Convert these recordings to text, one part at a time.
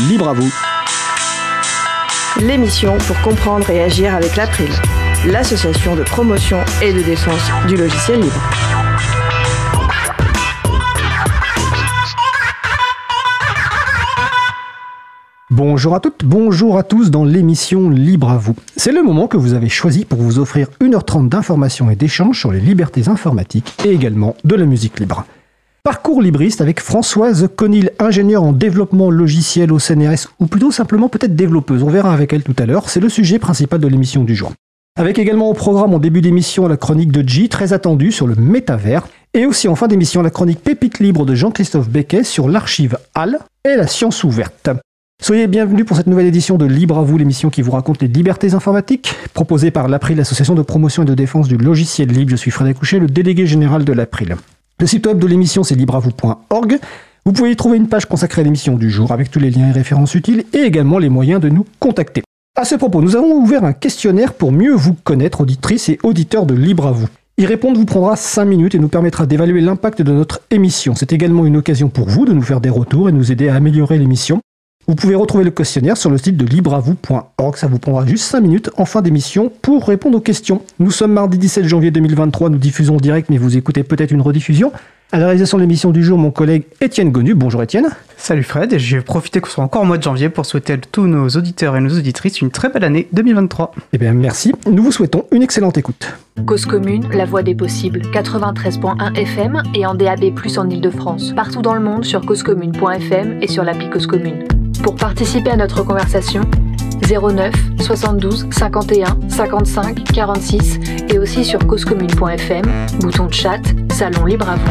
libre à vous. L'émission pour comprendre et agir avec l'April, l'association de promotion et de défense du logiciel libre. Bonjour à toutes, bonjour à tous dans l'émission Libre à vous. C'est le moment que vous avez choisi pour vous offrir 1h30 d'informations et d'échanges sur les libertés informatiques et également de la musique libre. Parcours libriste avec Françoise Conil, ingénieure en développement logiciel au CNRS, ou plutôt simplement peut-être développeuse, on verra avec elle tout à l'heure, c'est le sujet principal de l'émission du jour. Avec également au programme en début d'émission la chronique de G, très attendue sur le métavers, et aussi en fin d'émission la chronique Pépite libre de Jean-Christophe Becquet sur l'archive HAL et la science ouverte. Soyez bienvenus pour cette nouvelle édition de Libre à vous, l'émission qui vous raconte les libertés informatiques, proposée par l'April, l'association de promotion et de défense du logiciel libre. Je suis Frédéric Couchet, le délégué général de l'April. Le site web de l'émission, c'est libreavou.org. Vous pouvez y trouver une page consacrée à l'émission du jour avec tous les liens et références utiles et également les moyens de nous contacter. À ce propos, nous avons ouvert un questionnaire pour mieux vous connaître, auditrices et auditeurs de Libre à vous. Y répondre vous prendra 5 minutes et nous permettra d'évaluer l'impact de notre émission. C'est également une occasion pour vous de nous faire des retours et nous aider à améliorer l'émission. Vous pouvez retrouver le questionnaire sur le site de libreavou.org. Ça vous prendra juste 5 minutes en fin d'émission pour répondre aux questions. Nous sommes mardi 17 janvier 2023. Nous diffusons en direct, mais vous écoutez peut-être une rediffusion. À la réalisation de l'émission du jour, mon collègue Étienne Gonu. Bonjour Étienne. Salut Fred, et je vais profiter qu'on soit encore au mois de janvier pour souhaiter à tous nos auditeurs et nos auditrices une très belle année 2023. Eh bien merci, nous vous souhaitons une excellente écoute. Cause commune, la voix des possibles, 93.1 FM et en DAB+, en Ile-de-France. Partout dans le monde sur causecommune.fm et sur l'appli Cause Commune. Pour participer à notre conversation, 09 72 51 55 46 et aussi sur causecommune.fm, bouton de chat, salon libre à vous.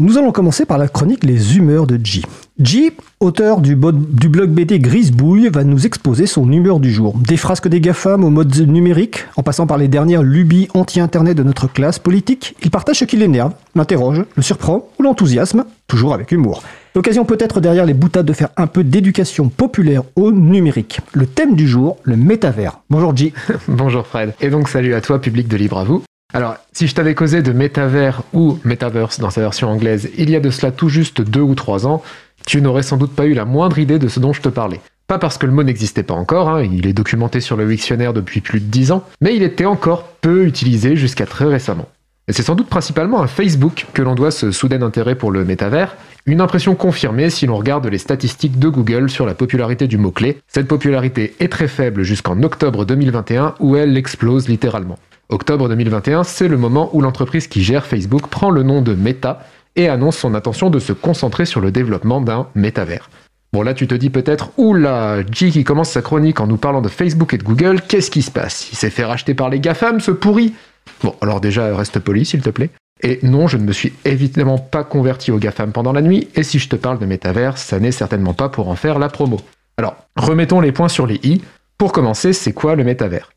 Nous allons commencer par la chronique Les humeurs de G. G, auteur du, du blog BD Grisebouille, va nous exposer son humeur du jour. Des frasques des GAFAM au mode numérique, en passant par les dernières lubies anti-internet de notre classe politique, il partage ce qui l'énerve, l'interroge, le surprend ou l'enthousiasme, toujours avec humour. L'occasion peut-être derrière les boutades de faire un peu d'éducation populaire au numérique. Le thème du jour, le métavers. Bonjour G. Bonjour Fred. Et donc salut à toi, public de Libre à vous. Alors, si je t'avais causé de métavers ou metaverse dans sa version anglaise il y a de cela tout juste deux ou trois ans, tu n'aurais sans doute pas eu la moindre idée de ce dont je te parlais. Pas parce que le mot n'existait pas encore, hein, il est documenté sur le Wiktionnaire depuis plus de dix ans, mais il était encore peu utilisé jusqu'à très récemment. Et c'est sans doute principalement à Facebook que l'on doit ce soudain intérêt pour le métavers, une impression confirmée si l'on regarde les statistiques de Google sur la popularité du mot-clé. Cette popularité est très faible jusqu'en octobre 2021 où elle explose littéralement. Octobre 2021, c'est le moment où l'entreprise qui gère Facebook prend le nom de Meta et annonce son intention de se concentrer sur le développement d'un métavers. Bon là tu te dis peut-être, oula, G qui commence sa chronique en nous parlant de Facebook et de Google, qu'est-ce qui se passe? Il s'est fait racheter par les GAFAM, ce pourri? Bon, alors déjà, reste poli s'il te plaît. Et non, je ne me suis évidemment pas converti aux GAFAM pendant la nuit, et si je te parle de métavers, ça n'est certainement pas pour en faire la promo. Alors, remettons les points sur les i. Pour commencer, c'est quoi le métavers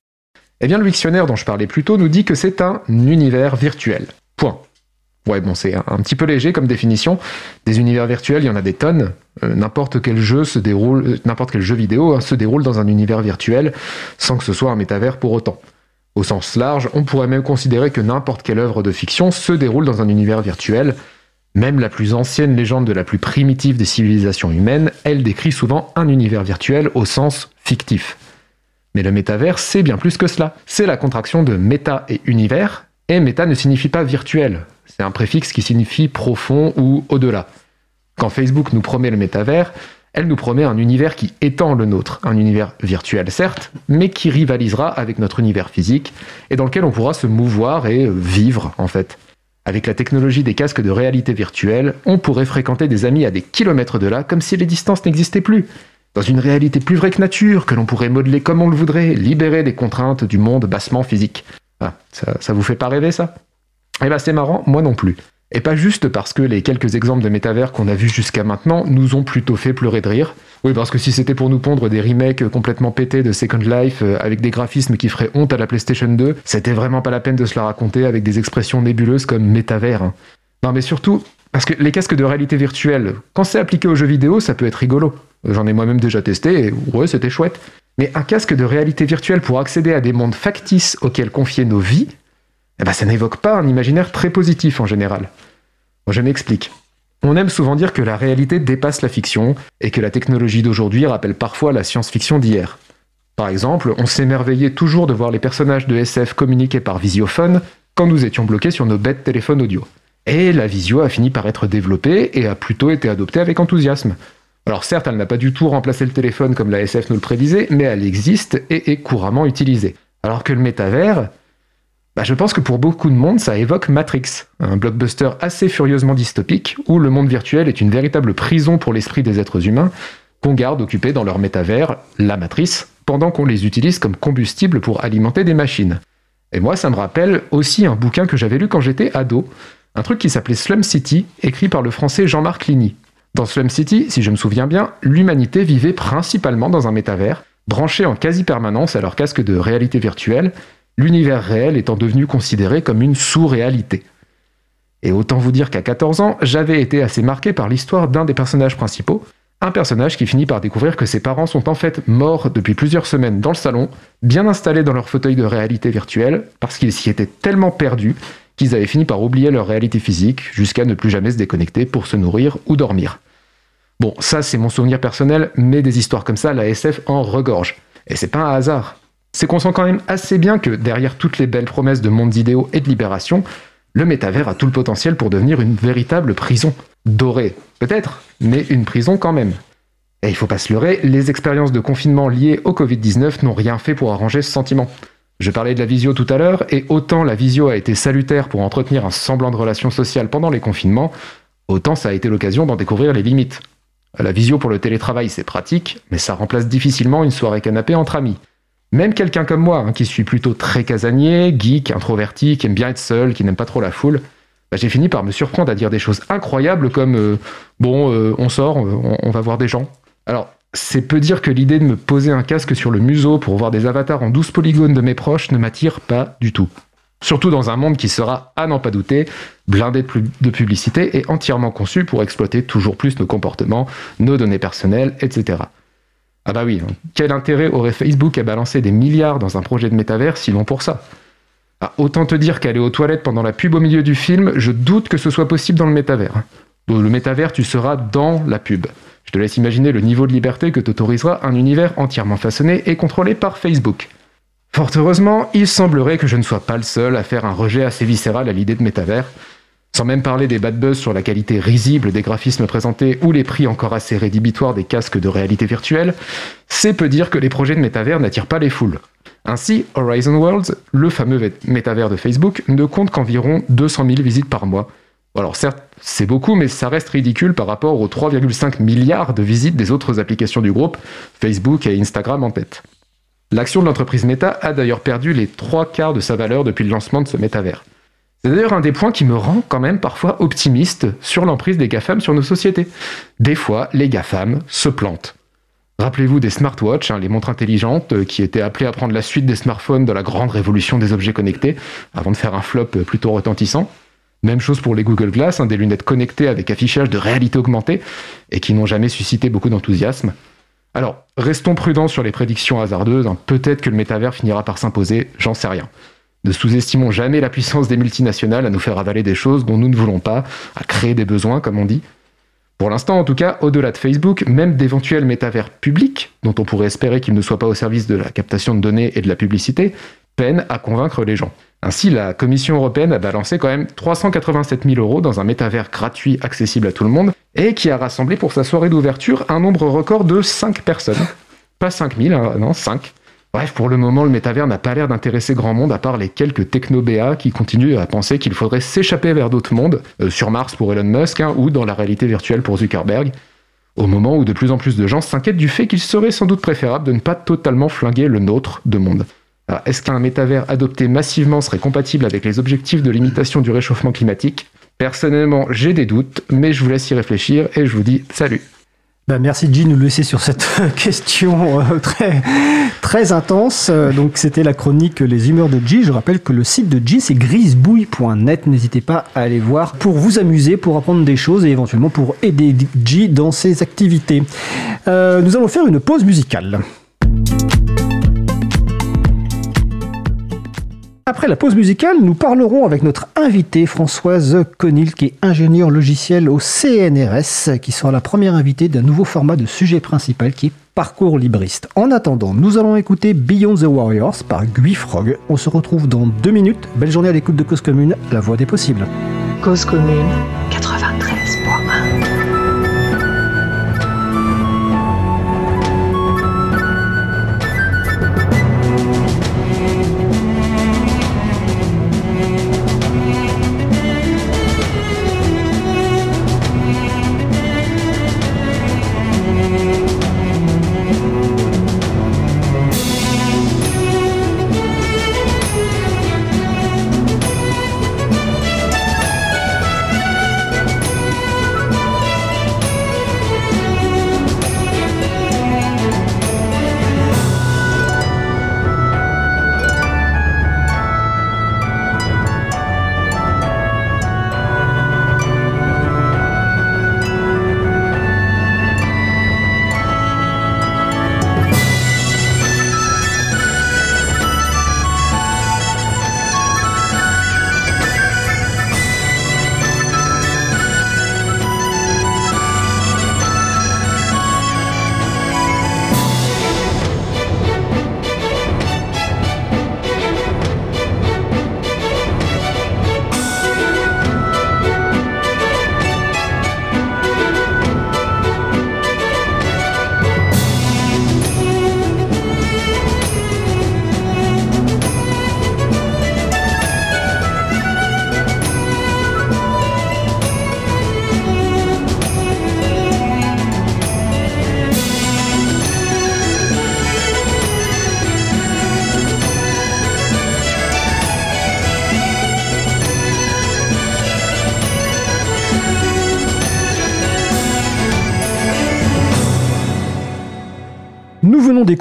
eh bien, le dictionnaire dont je parlais plus tôt nous dit que c'est un univers virtuel. Point. Ouais, bon, c'est un, petit peu léger comme définition. Des univers virtuels, il y en a des tonnes. Euh, n'importe quel jeu se déroule, euh, n'importe quel jeu vidéo hein, se déroule dans un univers virtuel, sans que ce soit un métavers pour autant. Au sens large, on pourrait même considérer que n'importe quelle œuvre de fiction se déroule dans un univers virtuel. Même la plus ancienne légende de la plus primitive des civilisations humaines, elle décrit souvent un univers virtuel au sens fictif. Mais le métavers, c'est bien plus que cela. C'est la contraction de méta et univers, et méta ne signifie pas virtuel. C'est un préfixe qui signifie profond ou au-delà. Quand Facebook nous promet le métavers, elle nous promet un univers qui étend le nôtre, un univers virtuel certes, mais qui rivalisera avec notre univers physique, et dans lequel on pourra se mouvoir et vivre en fait. Avec la technologie des casques de réalité virtuelle, on pourrait fréquenter des amis à des kilomètres de là comme si les distances n'existaient plus dans une réalité plus vraie que nature, que l'on pourrait modeler comme on le voudrait, libérer des contraintes du monde bassement physique. Ah, ça, ça vous fait pas rêver ça? Eh ben c'est marrant, moi non plus. Et pas juste parce que les quelques exemples de métavers qu'on a vus jusqu'à maintenant nous ont plutôt fait pleurer de rire. Oui, parce que si c'était pour nous pondre des remakes complètement pétés de Second Life euh, avec des graphismes qui feraient honte à la PlayStation 2, c'était vraiment pas la peine de se la raconter avec des expressions nébuleuses comme métavers. Hein. Non mais surtout, parce que les casques de réalité virtuelle, quand c'est appliqué aux jeux vidéo, ça peut être rigolo. J'en ai moi-même déjà testé et c'était chouette. Mais un casque de réalité virtuelle pour accéder à des mondes factices auxquels confier nos vies, eh ben, ça n'évoque pas un imaginaire très positif en général. je m'explique. On aime souvent dire que la réalité dépasse la fiction et que la technologie d'aujourd'hui rappelle parfois la science-fiction d'hier. Par exemple, on s'émerveillait toujours de voir les personnages de SF communiquer par visiophone quand nous étions bloqués sur nos bêtes téléphones audio. Et la visio a fini par être développée et a plutôt été adoptée avec enthousiasme. Alors certes, elle n'a pas du tout remplacé le téléphone comme la SF nous le prédisait, mais elle existe et est couramment utilisée. Alors que le métavers, bah, je pense que pour beaucoup de monde, ça évoque Matrix, un blockbuster assez furieusement dystopique, où le monde virtuel est une véritable prison pour l'esprit des êtres humains, qu'on garde occupés dans leur métavers, la matrice, pendant qu'on les utilise comme combustible pour alimenter des machines. Et moi, ça me rappelle aussi un bouquin que j'avais lu quand j'étais ado, un truc qui s'appelait Slum City, écrit par le français Jean-Marc Ligny. Dans Slum City, si je me souviens bien, l'humanité vivait principalement dans un métavers, branché en quasi-permanence à leur casque de réalité virtuelle, l'univers réel étant devenu considéré comme une sous-réalité. Et autant vous dire qu'à 14 ans, j'avais été assez marqué par l'histoire d'un des personnages principaux, un personnage qui finit par découvrir que ses parents sont en fait morts depuis plusieurs semaines dans le salon, bien installés dans leur fauteuil de réalité virtuelle, parce qu'ils s'y étaient tellement perdus qu'ils avaient fini par oublier leur réalité physique, jusqu'à ne plus jamais se déconnecter pour se nourrir ou dormir. Bon, ça c'est mon souvenir personnel, mais des histoires comme ça, la SF en regorge. Et c'est pas un hasard c'est qu'on sent quand même assez bien que derrière toutes les belles promesses de mondes idéaux et de libération, le métavers a tout le potentiel pour devenir une véritable prison. Dorée, peut-être, mais une prison quand même. Et il faut pas se leurrer, les expériences de confinement liées au Covid-19 n'ont rien fait pour arranger ce sentiment. Je parlais de la visio tout à l'heure, et autant la visio a été salutaire pour entretenir un semblant de relation sociale pendant les confinements, autant ça a été l'occasion d'en découvrir les limites. La visio pour le télétravail, c'est pratique, mais ça remplace difficilement une soirée canapé entre amis. Même quelqu'un comme moi, hein, qui suis plutôt très casanier, geek, introverti, qui aime bien être seul, qui n'aime pas trop la foule, bah, j'ai fini par me surprendre à dire des choses incroyables comme euh, bon, euh, on sort, on, on, va voir des gens. Alors, c'est peu dire que l'idée de me poser un casque sur le museau pour voir des avatars en 12 polygones de mes proches ne m'attire pas du tout. Surtout dans un monde qui sera, à n'en pas douter, blindé de publicité et entièrement conçu pour exploiter toujours plus nos comportements, nos données personnelles, etc. Ah bah oui, quel intérêt aurait Facebook à balancer des milliards dans un projet de métavers sinon pour ça? Ah, Autant te dire qu'aller aux toilettes pendant la pub au milieu du film, je doute que ce soit possible dans le métavers. Dans le métavers, tu seras dans la pub. Je te laisse imaginer le niveau de liberté que t'autorisera un univers entièrement façonné et contrôlé par Facebook. Fort heureusement, il semblerait que je ne sois pas le seul à faire un rejet assez viscéral à l'idée de métavers, sans même parler des bad buzz sur la qualité risible des graphismes présentés ou les prix encore assez rédhibitoires des casques de réalité virtuelle, c'est peu dire que les projets de métavers n'attirent pas les foules. Ainsi, Horizon Worlds, le fameux métavers de Facebook, ne compte qu'environ 200 000 visites par mois. Alors certes, c'est beaucoup, mais ça reste ridicule par rapport aux 3,5 milliards de visites des autres applications du groupe, Facebook et Instagram en tête. L'action de l'entreprise Meta a d'ailleurs perdu les trois quarts de sa valeur depuis le lancement de ce métavers. C'est d'ailleurs un des points qui me rend quand même parfois optimiste sur l'emprise des GAFAM sur nos sociétés. Des fois, les GAFAM se plantent. Rappelez-vous des smartwatches, hein, les montres intelligentes euh, qui étaient appelées à prendre la suite des smartphones dans la grande révolution des objets connectés, avant de faire un flop euh, plutôt retentissant. Même chose pour les Google Glass, hein, des lunettes connectées avec affichage de réalité augmentée, et qui n'ont jamais suscité beaucoup d'enthousiasme. Alors, restons prudents sur les prédictions hasardeuses, hein. peut-être que le métavers finira par s'imposer, j'en sais rien. Ne sous-estimons jamais la puissance des multinationales à nous faire avaler des choses dont nous ne voulons pas, à créer des besoins, comme on dit. Pour l'instant, en tout cas, au-delà de Facebook, même d'éventuels métavers publics, dont on pourrait espérer qu'ils ne soient pas au service de la captation de données et de la publicité, peinent à convaincre les gens. Ainsi, la Commission européenne a balancé quand même 387 000 euros dans un métavers gratuit accessible à tout le monde, et qui a rassemblé pour sa soirée d'ouverture un nombre record de 5 personnes. Pas 5 000, hein, non, 5. Bref, pour le moment, le métavers n'a pas l'air d'intéresser grand monde à part les quelques techno-BA qui continuent à penser qu'il faudrait s'échapper vers d'autres mondes, euh, sur Mars pour Elon Musk hein, ou dans la réalité virtuelle pour Zuckerberg, au moment où de plus en plus de gens s'inquiètent du fait qu'il serait sans doute préférable de ne pas totalement flinguer le nôtre de monde. Est-ce qu'un métavers adopté massivement serait compatible avec les objectifs de limitation du réchauffement climatique? Personnellement, j'ai des doutes, mais je vous laisse y réfléchir et je vous dis salut bah, merci G de nous laisser sur cette question euh, très, très intense. Euh, donc c'était la chronique Les humeurs de G. Je rappelle que le site de G c'est grisebouille.net. N'hésitez pas à aller voir pour vous amuser, pour apprendre des choses et éventuellement pour aider G dans ses activités. Euh, nous allons faire une pause musicale. Après la pause musicale, nous parlerons avec notre invitée Françoise Conil, qui est ingénieure logicielle au CNRS, qui sera la première invitée d'un nouveau format de sujet principal qui est Parcours libriste. En attendant, nous allons écouter Beyond the Warriors par Guy Frog. On se retrouve dans deux minutes. Belle journée à l'écoute de Cause Commune, la voix des possibles. Cause commune 93.1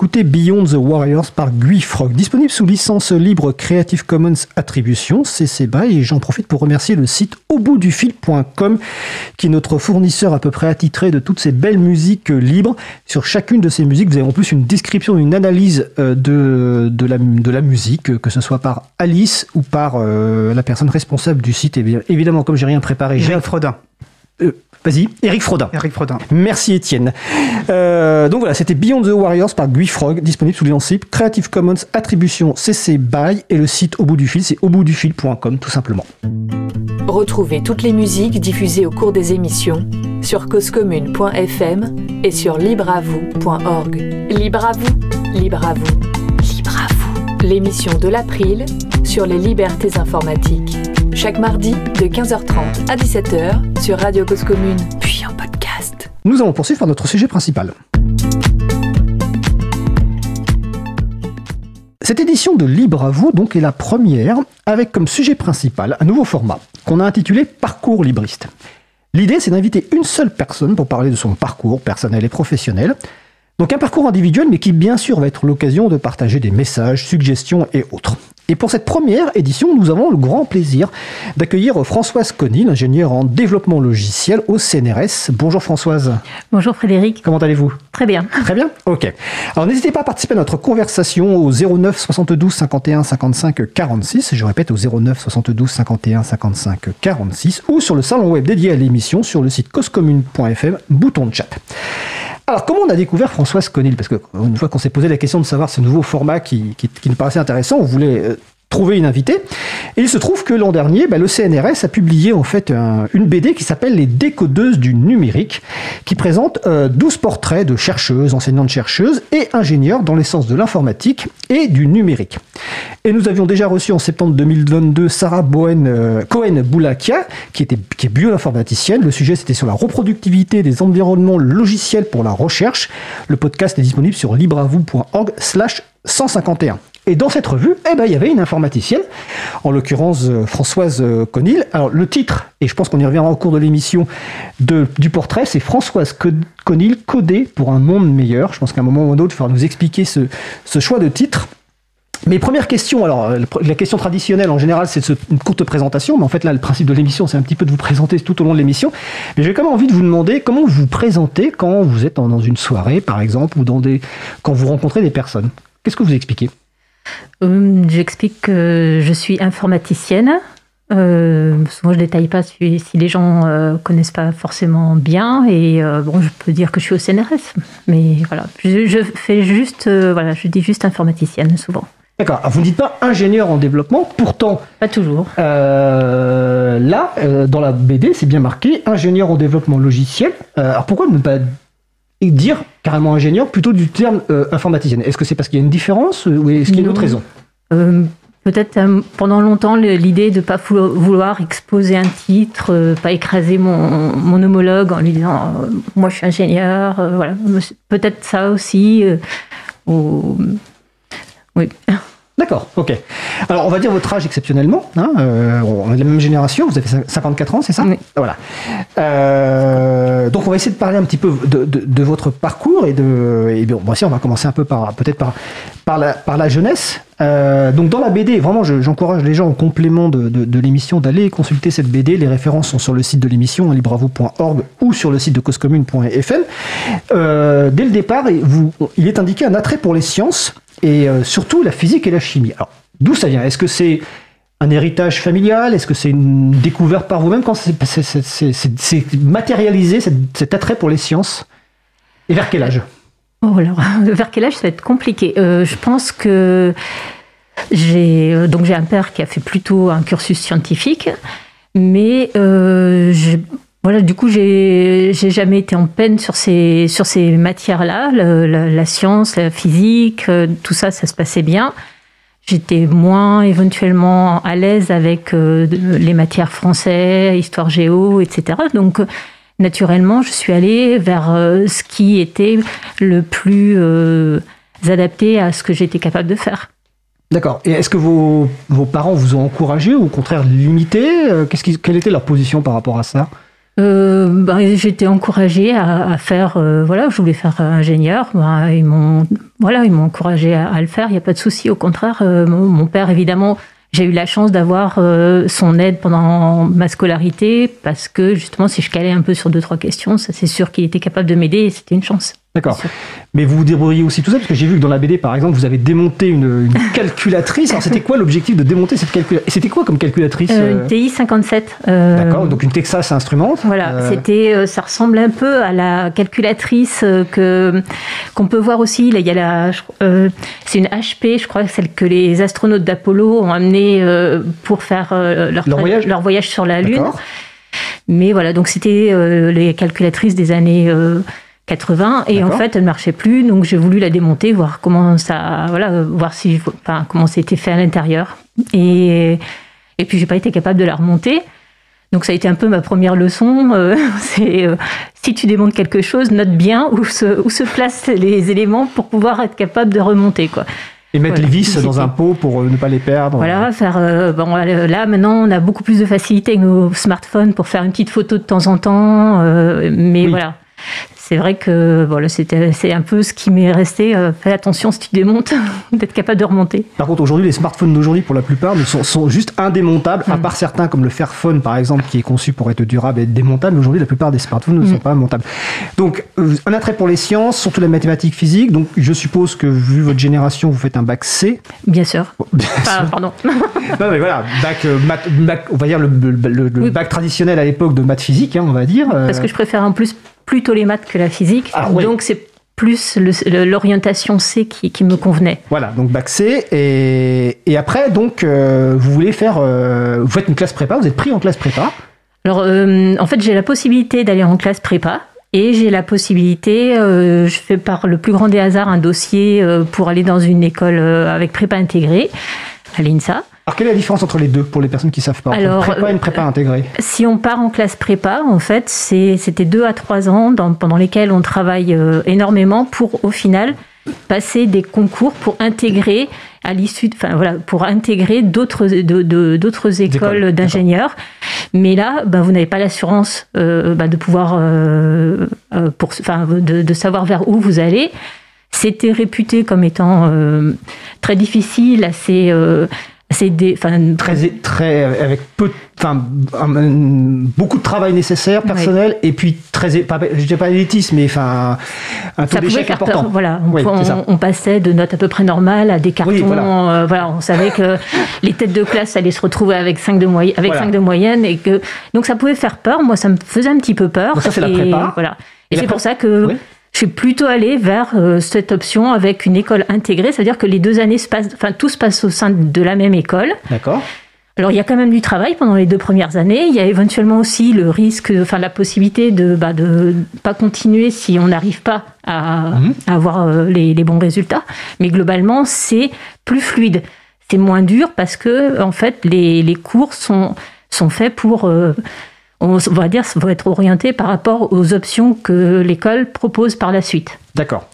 d'écouter Beyond the Warriors par Guy Frog, disponible sous licence libre Creative Commons Attribution, CC BY, et j'en profite pour remercier le site auboutdufil.com, qui est notre fournisseur à peu près attitré de toutes ces belles musiques libres. Sur chacune de ces musiques, vous avez en plus une description, une analyse euh, de, de, la, de la musique, que ce soit par Alice ou par euh, la personne responsable du site. Et bien, évidemment, comme j'ai rien préparé, j'ai... Frodin. Euh, Vas-y, Eric Frodin. Eric Frodin. Merci Étienne. Euh, donc voilà, c'était Beyond the Warriors par Guy Frog, disponible sous licence Creative Commons Attribution CC BY et le site au bout du fil, c'est au bout du fil.com tout simplement. Retrouvez toutes les musiques diffusées au cours des émissions sur causecommune.fm et sur libreavoue.org. Libre à vous, libre à vous, libre à vous. L'émission de l'April sur les libertés informatiques. Chaque mardi de 15h30 à 17h sur Radio Cause Commune, puis en podcast. Nous allons poursuivre par notre sujet principal. Cette édition de Libre à vous donc est la première avec comme sujet principal un nouveau format qu'on a intitulé Parcours libriste. L'idée c'est d'inviter une seule personne pour parler de son parcours personnel et professionnel. Donc un parcours individuel mais qui bien sûr va être l'occasion de partager des messages, suggestions et autres. Et pour cette première édition, nous avons le grand plaisir d'accueillir Françoise Conil, ingénieure en développement logiciel au CNRS. Bonjour Françoise. Bonjour Frédéric. Comment allez-vous? Très bien. Très bien? Ok. Alors n'hésitez pas à participer à notre conversation au 09 72 51 55 46. Je répète au 09 72 51 55 46 ou sur le salon web dédié à l'émission sur le site causecommune.fm, bouton de chat. Alors, comment on a découvert Françoise Conil Parce que une fois qu'on s'est posé la question de savoir ce nouveau format qui nous paraissait intéressant, on voulait euh, trouver une invitée. Et il se trouve que l'an dernier, bah, le CNRS a publié en fait un- une BD qui s'appelle Les décodeuses du numérique, qui présente euh, 12 portraits de chercheuses, enseignantes-chercheuses et ingénieurs dans l'essence de l'informatique et du numérique. Et nous avions déjà reçu en septembre 2022 Sarah euh, Cohen-Boulakia, qui, était, est bioinformaticienne. Le sujet, c'était sur la reproductivité des environnements logiciels pour la recherche. Le podcast est disponible sur libreavoue.org slash 151. Et dans cette revue, eh ben, il y avait une informaticienne, en l'occurrence euh, Françoise euh, Conil. Alors le titre, et je pense qu'on y reviendra au cours de l'émission du portrait, c'est Françoise Co- Conil, codée pour un monde meilleur. Je pense qu'à un moment ou un autre, il faudra nous expliquer ce, ce choix de titre. Mes premières questions, alors euh, la question traditionnelle en général c'est une courte présentation, mais en fait là le principe de l'émission c'est un petit peu de vous présenter tout au long de l'émission. Mais j'ai quand même envie de vous demander comment vous vous présentez quand vous êtes dans une soirée par exemple ou dans des, quand vous rencontrez des personnes. Qu'est-ce que vous expliquez? J'explique que je suis informaticienne. Euh, souvent, je détaille pas si, si les gens euh, connaissent pas forcément bien. Et euh, bon, je peux dire que je suis au CNRS, mais voilà, je, je fais juste, euh, voilà, je dis juste informaticienne souvent. D'accord. Alors, vous ne dites pas ingénieur en développement, pourtant, Pas toujours. euh, là, dans la BD, c'est bien marqué ingénieur en développement logiciel. Alors, pourquoi ne pas dire carrément ingénieur plutôt du terme euh, informaticienne Est-ce que c'est parce qu'il y a une différence euh, ou est-ce qu'il y a une autre raison? Euh, Peut-être euh, pendant longtemps l'idée de pas voulo- vouloir exposer un titre, pas écraser mon, mon homologue en lui disant moi je suis ingénieur, voilà. Peut-être ça aussi. ou- Oui. D'accord, ok. Alors, on va dire votre âge exceptionnellement. hein, euh, on est de la même génération, vous avez 54 ans, c'est ça Oui. Voilà. Euh, donc, on va essayer de parler un petit peu de, de- de votre parcours et de. Et bien, voici, on va commencer un peu par peut-être par, par, la, par la jeunesse. Euh, donc, dans la BD, vraiment, je- j'encourage les gens au complément de, l'émission d'aller consulter cette BD. Les références sont sur le site de l'émission, libravo.org ou sur le site de causecommune.fm. Dès le départ, vous- il est indiqué un attrait pour les sciences et euh, surtout la physique et la chimie. Alors, d'où ça vient? Est-ce que c'est un héritage familial? Est-ce que c'est une découverte par vous-même? Quand c'est- matérialisé cet, attrait pour les sciences? Et vers quel âge? Oh, alors, vers quel âge? Ça va être compliqué. Euh, Je pense que j'ai euh, donc j'ai un père qui a fait plutôt un cursus scientifique, mais euh, voilà, du coup, j'ai jamais été en peine sur ces sur ces matières-là, la, science, la physique, euh, tout ça, ça se passait bien. J'étais moins éventuellement à l'aise avec euh, les matières français, histoire géo, etc. Donc euh, naturellement, je suis allée vers ce qui était le plus adapté à ce que j'étais capable de faire. D'accord. Et est-ce que vos, vos parents vous ont encouragé ou au contraire limité? Quelle était leur position par rapport à ça? Euh, ben, j'étais encouragée à, à faire, euh, voilà, je voulais faire ingénieur. Ben, ils m'ont, voilà, ils m'ont encouragée à, à le faire. Il n'y a pas de souci. Au contraire, euh, mon, mon père, évidemment, j'ai eu la chance d'avoir euh, son aide pendant ma scolarité parce que justement, si je calais un peu sur deux trois questions, ça c'est sûr qu'il était capable de m'aider. et C'était une chance. D'accord. Mais vous vous débrouillez aussi tout ça parce que j'ai vu que dans la BD, par exemple, vous avez démonté une, une calculatrice. Alors, c'était quoi l'objectif de démonter cette calculatrice c'était quoi comme calculatrice Euh, euh, une TI 57. euh, D'accord. Donc une Texas Instruments. Voilà, Euh, c'était, euh, ça ressemble un peu à la calculatrice euh, que qu'on peut voir aussi. Là, il y a la, je- euh, c'est une HP, je crois, celle que les astronautes d'Apollo ont amenée euh, pour faire euh, leur, Leur voyage leur voyage sur la Lune. Mais voilà, donc c'était euh, les calculatrices des années euh, 80 et en fait elle ne marchait plus, donc j'ai voulu la démonter, voir comment ça, voilà, voir si, enfin, comment c'était fait à l'intérieur. Et et puis j'ai pas été capable de la remonter. Donc ça a été un peu ma première leçon. euh, c'est euh, si tu démontes quelque chose, note bien où se, où se placent les éléments pour pouvoir être capable de remonter quoi. Et mettre Voilà. les vis dans un pot pour euh, ne pas les perdre. Voilà, faire euh, bon là maintenant on a beaucoup plus de facilité avec nos smartphones pour faire une petite photo de temps en temps, mais Oui. voilà. C'est vrai que voilà, c'est un peu ce qui m'est resté. euh, fais attention si tu démontes, d'être capable de remonter. Par contre, aujourd'hui, les smartphones d'aujourd'hui, pour la plupart, sont, sont juste indémontables, à Mm. part certains comme le Fairphone, par exemple, qui est conçu pour être durable et être démontable. Aujourd'hui, la plupart des smartphones ne Mm. sont pas montables. Donc, euh, un attrait pour les sciences, surtout la mathématique physique. Donc, je suppose que, vu votre génération, vous faites un bac C. Bien sûr. Bon, bien Ah, pardon. Non, mais voilà, bac, euh, bac, on va dire le, le- le- le Oui. bac traditionnel à l'époque de maths physique, hein, on va dire. euh, Parce que je préfère en plus plutôt les maths que la physique. Ah, oui. Donc c'est plus l'orientation C qui, qui me convenait. Voilà, donc bac C. Et, et après, donc, euh, vous voulez faire. euh, vous faites une classe prépa, vous êtes pris en classe prépa. Alors, euh, en fait, j'ai la possibilité d'aller en classe prépa. Et j'ai la possibilité, je fais par le plus grand des hasards un dossier pour aller dans une école avec prépa intégrée à l'INSA. Alors, quelle est la différence entre les deux pour les personnes qui ne savent pas Alors, une prépa et une euh, prépa intégrée Si on part en classe prépa, en fait, c'était deux à trois ans dans- pendant lesquels on travaille euh, énormément pour, au final, passer des concours pour intégrer à l'issue, enfin voilà, pour intégrer d'autres écoles, d'ingénieurs. Mais là, ben, vous n'avez pas l'assurance euh, ben, de pouvoir, euh, euh, pour, enfin, de, de savoir vers où vous allez. C'était réputé comme étant euh, très difficile, assez, euh, c'est des, Très, très, avec peu, beaucoup de travail nécessaire, personnel, et puis très, pas, je dirais pas élitiste, mais enfin, un taux ça pouvait d'échec faire important. peur. Voilà, on, Oui, on- on passait de notes à peu près normales à des cartons. Oui, voilà. euh, voilà, on savait que les têtes de classe allaient se retrouver avec 5 de, moyenne, avec Voilà. cinq de moyenne. Et que, donc ça pouvait faire peur. Moi, ça me faisait un petit peu peur. Donc ça, c'est la prépa. Voilà. Et c'est pour ça que Oui. Je suis plutôt allée vers euh, cette option avec une école intégrée. C'est-à-dire que les deux années se passent, enfin tout se passe au sein de la même école. D'accord. Alors il y a quand même du travail pendant les deux premières années. Il y a éventuellement aussi le risque, enfin la possibilité de bah, de pas continuer si on n'arrive pas à, Mhm. à avoir euh, les, les bons résultats. Mais globalement c'est plus fluide, c'est moins dur parce que en fait les, les cours sont sont faits pour euh, on va dire vont être orientés par rapport aux options que l'école propose par la suite. D'accord.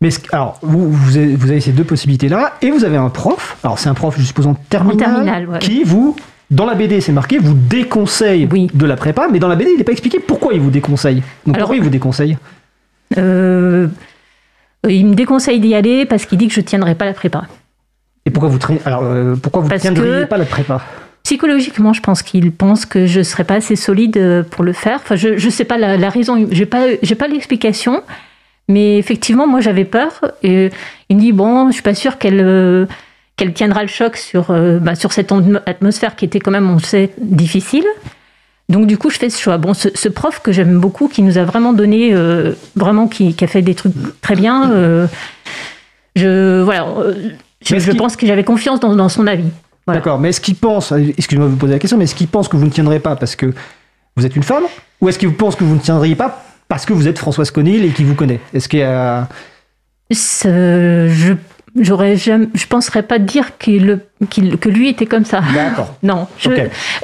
Mais alors, vous, vous, avez, vous avez ces deux possibilités-là, et vous avez un prof, alors c'est un prof, je suppose, en terminale, ouais. qui vous, dans la BD, c'est marqué, vous déconseille Oui. de la prépa, mais dans la BD, il n'est pas expliqué pourquoi il vous déconseille. Donc Alors- pourquoi il vous déconseille? Euh, il me déconseille d'y aller parce qu'il dit que je tiendrai pas la prépa. Et pourquoi vous, traînez- alors, euh, pourquoi vous Parce tiendriez que- pas la prépa? Psychologiquement, je pense qu'il pense que je serais pas assez solide euh, pour le faire. Enfin, je je sais pas la, la raison, j'ai pas j'ai pas l'explication, mais effectivement, moi j'avais peur. Et il me dit bon, je suis pas sûre qu'elle euh, qu'elle tiendra le choc sur euh, bah, sur cette atmo- atmosphère qui était quand même, on le sait, difficile. Donc du coup, je fais ce choix. Bon, ce, ce prof que j'aime beaucoup, qui nous a vraiment donné, euh, vraiment qui, qui a fait des trucs très bien. euh, je voilà, euh, je, je pense que j'avais confiance dans, dans son avis. Voilà. D'accord, mais est-ce qu'il pense, excusez-moi de vous poser la question, mais est-ce qu'il pense que vous ne tiendrez pas parce que vous êtes une femme Ou est-ce qu'il pense que vous ne tiendriez pas parce que vous êtes Françoise Conil et qu'il vous connaît? Est-ce qu'il y a... Je j'aurais jamais, je penserais pas dire qu'il, qu'il- que lui était comme ça. D'accord. Non. Je.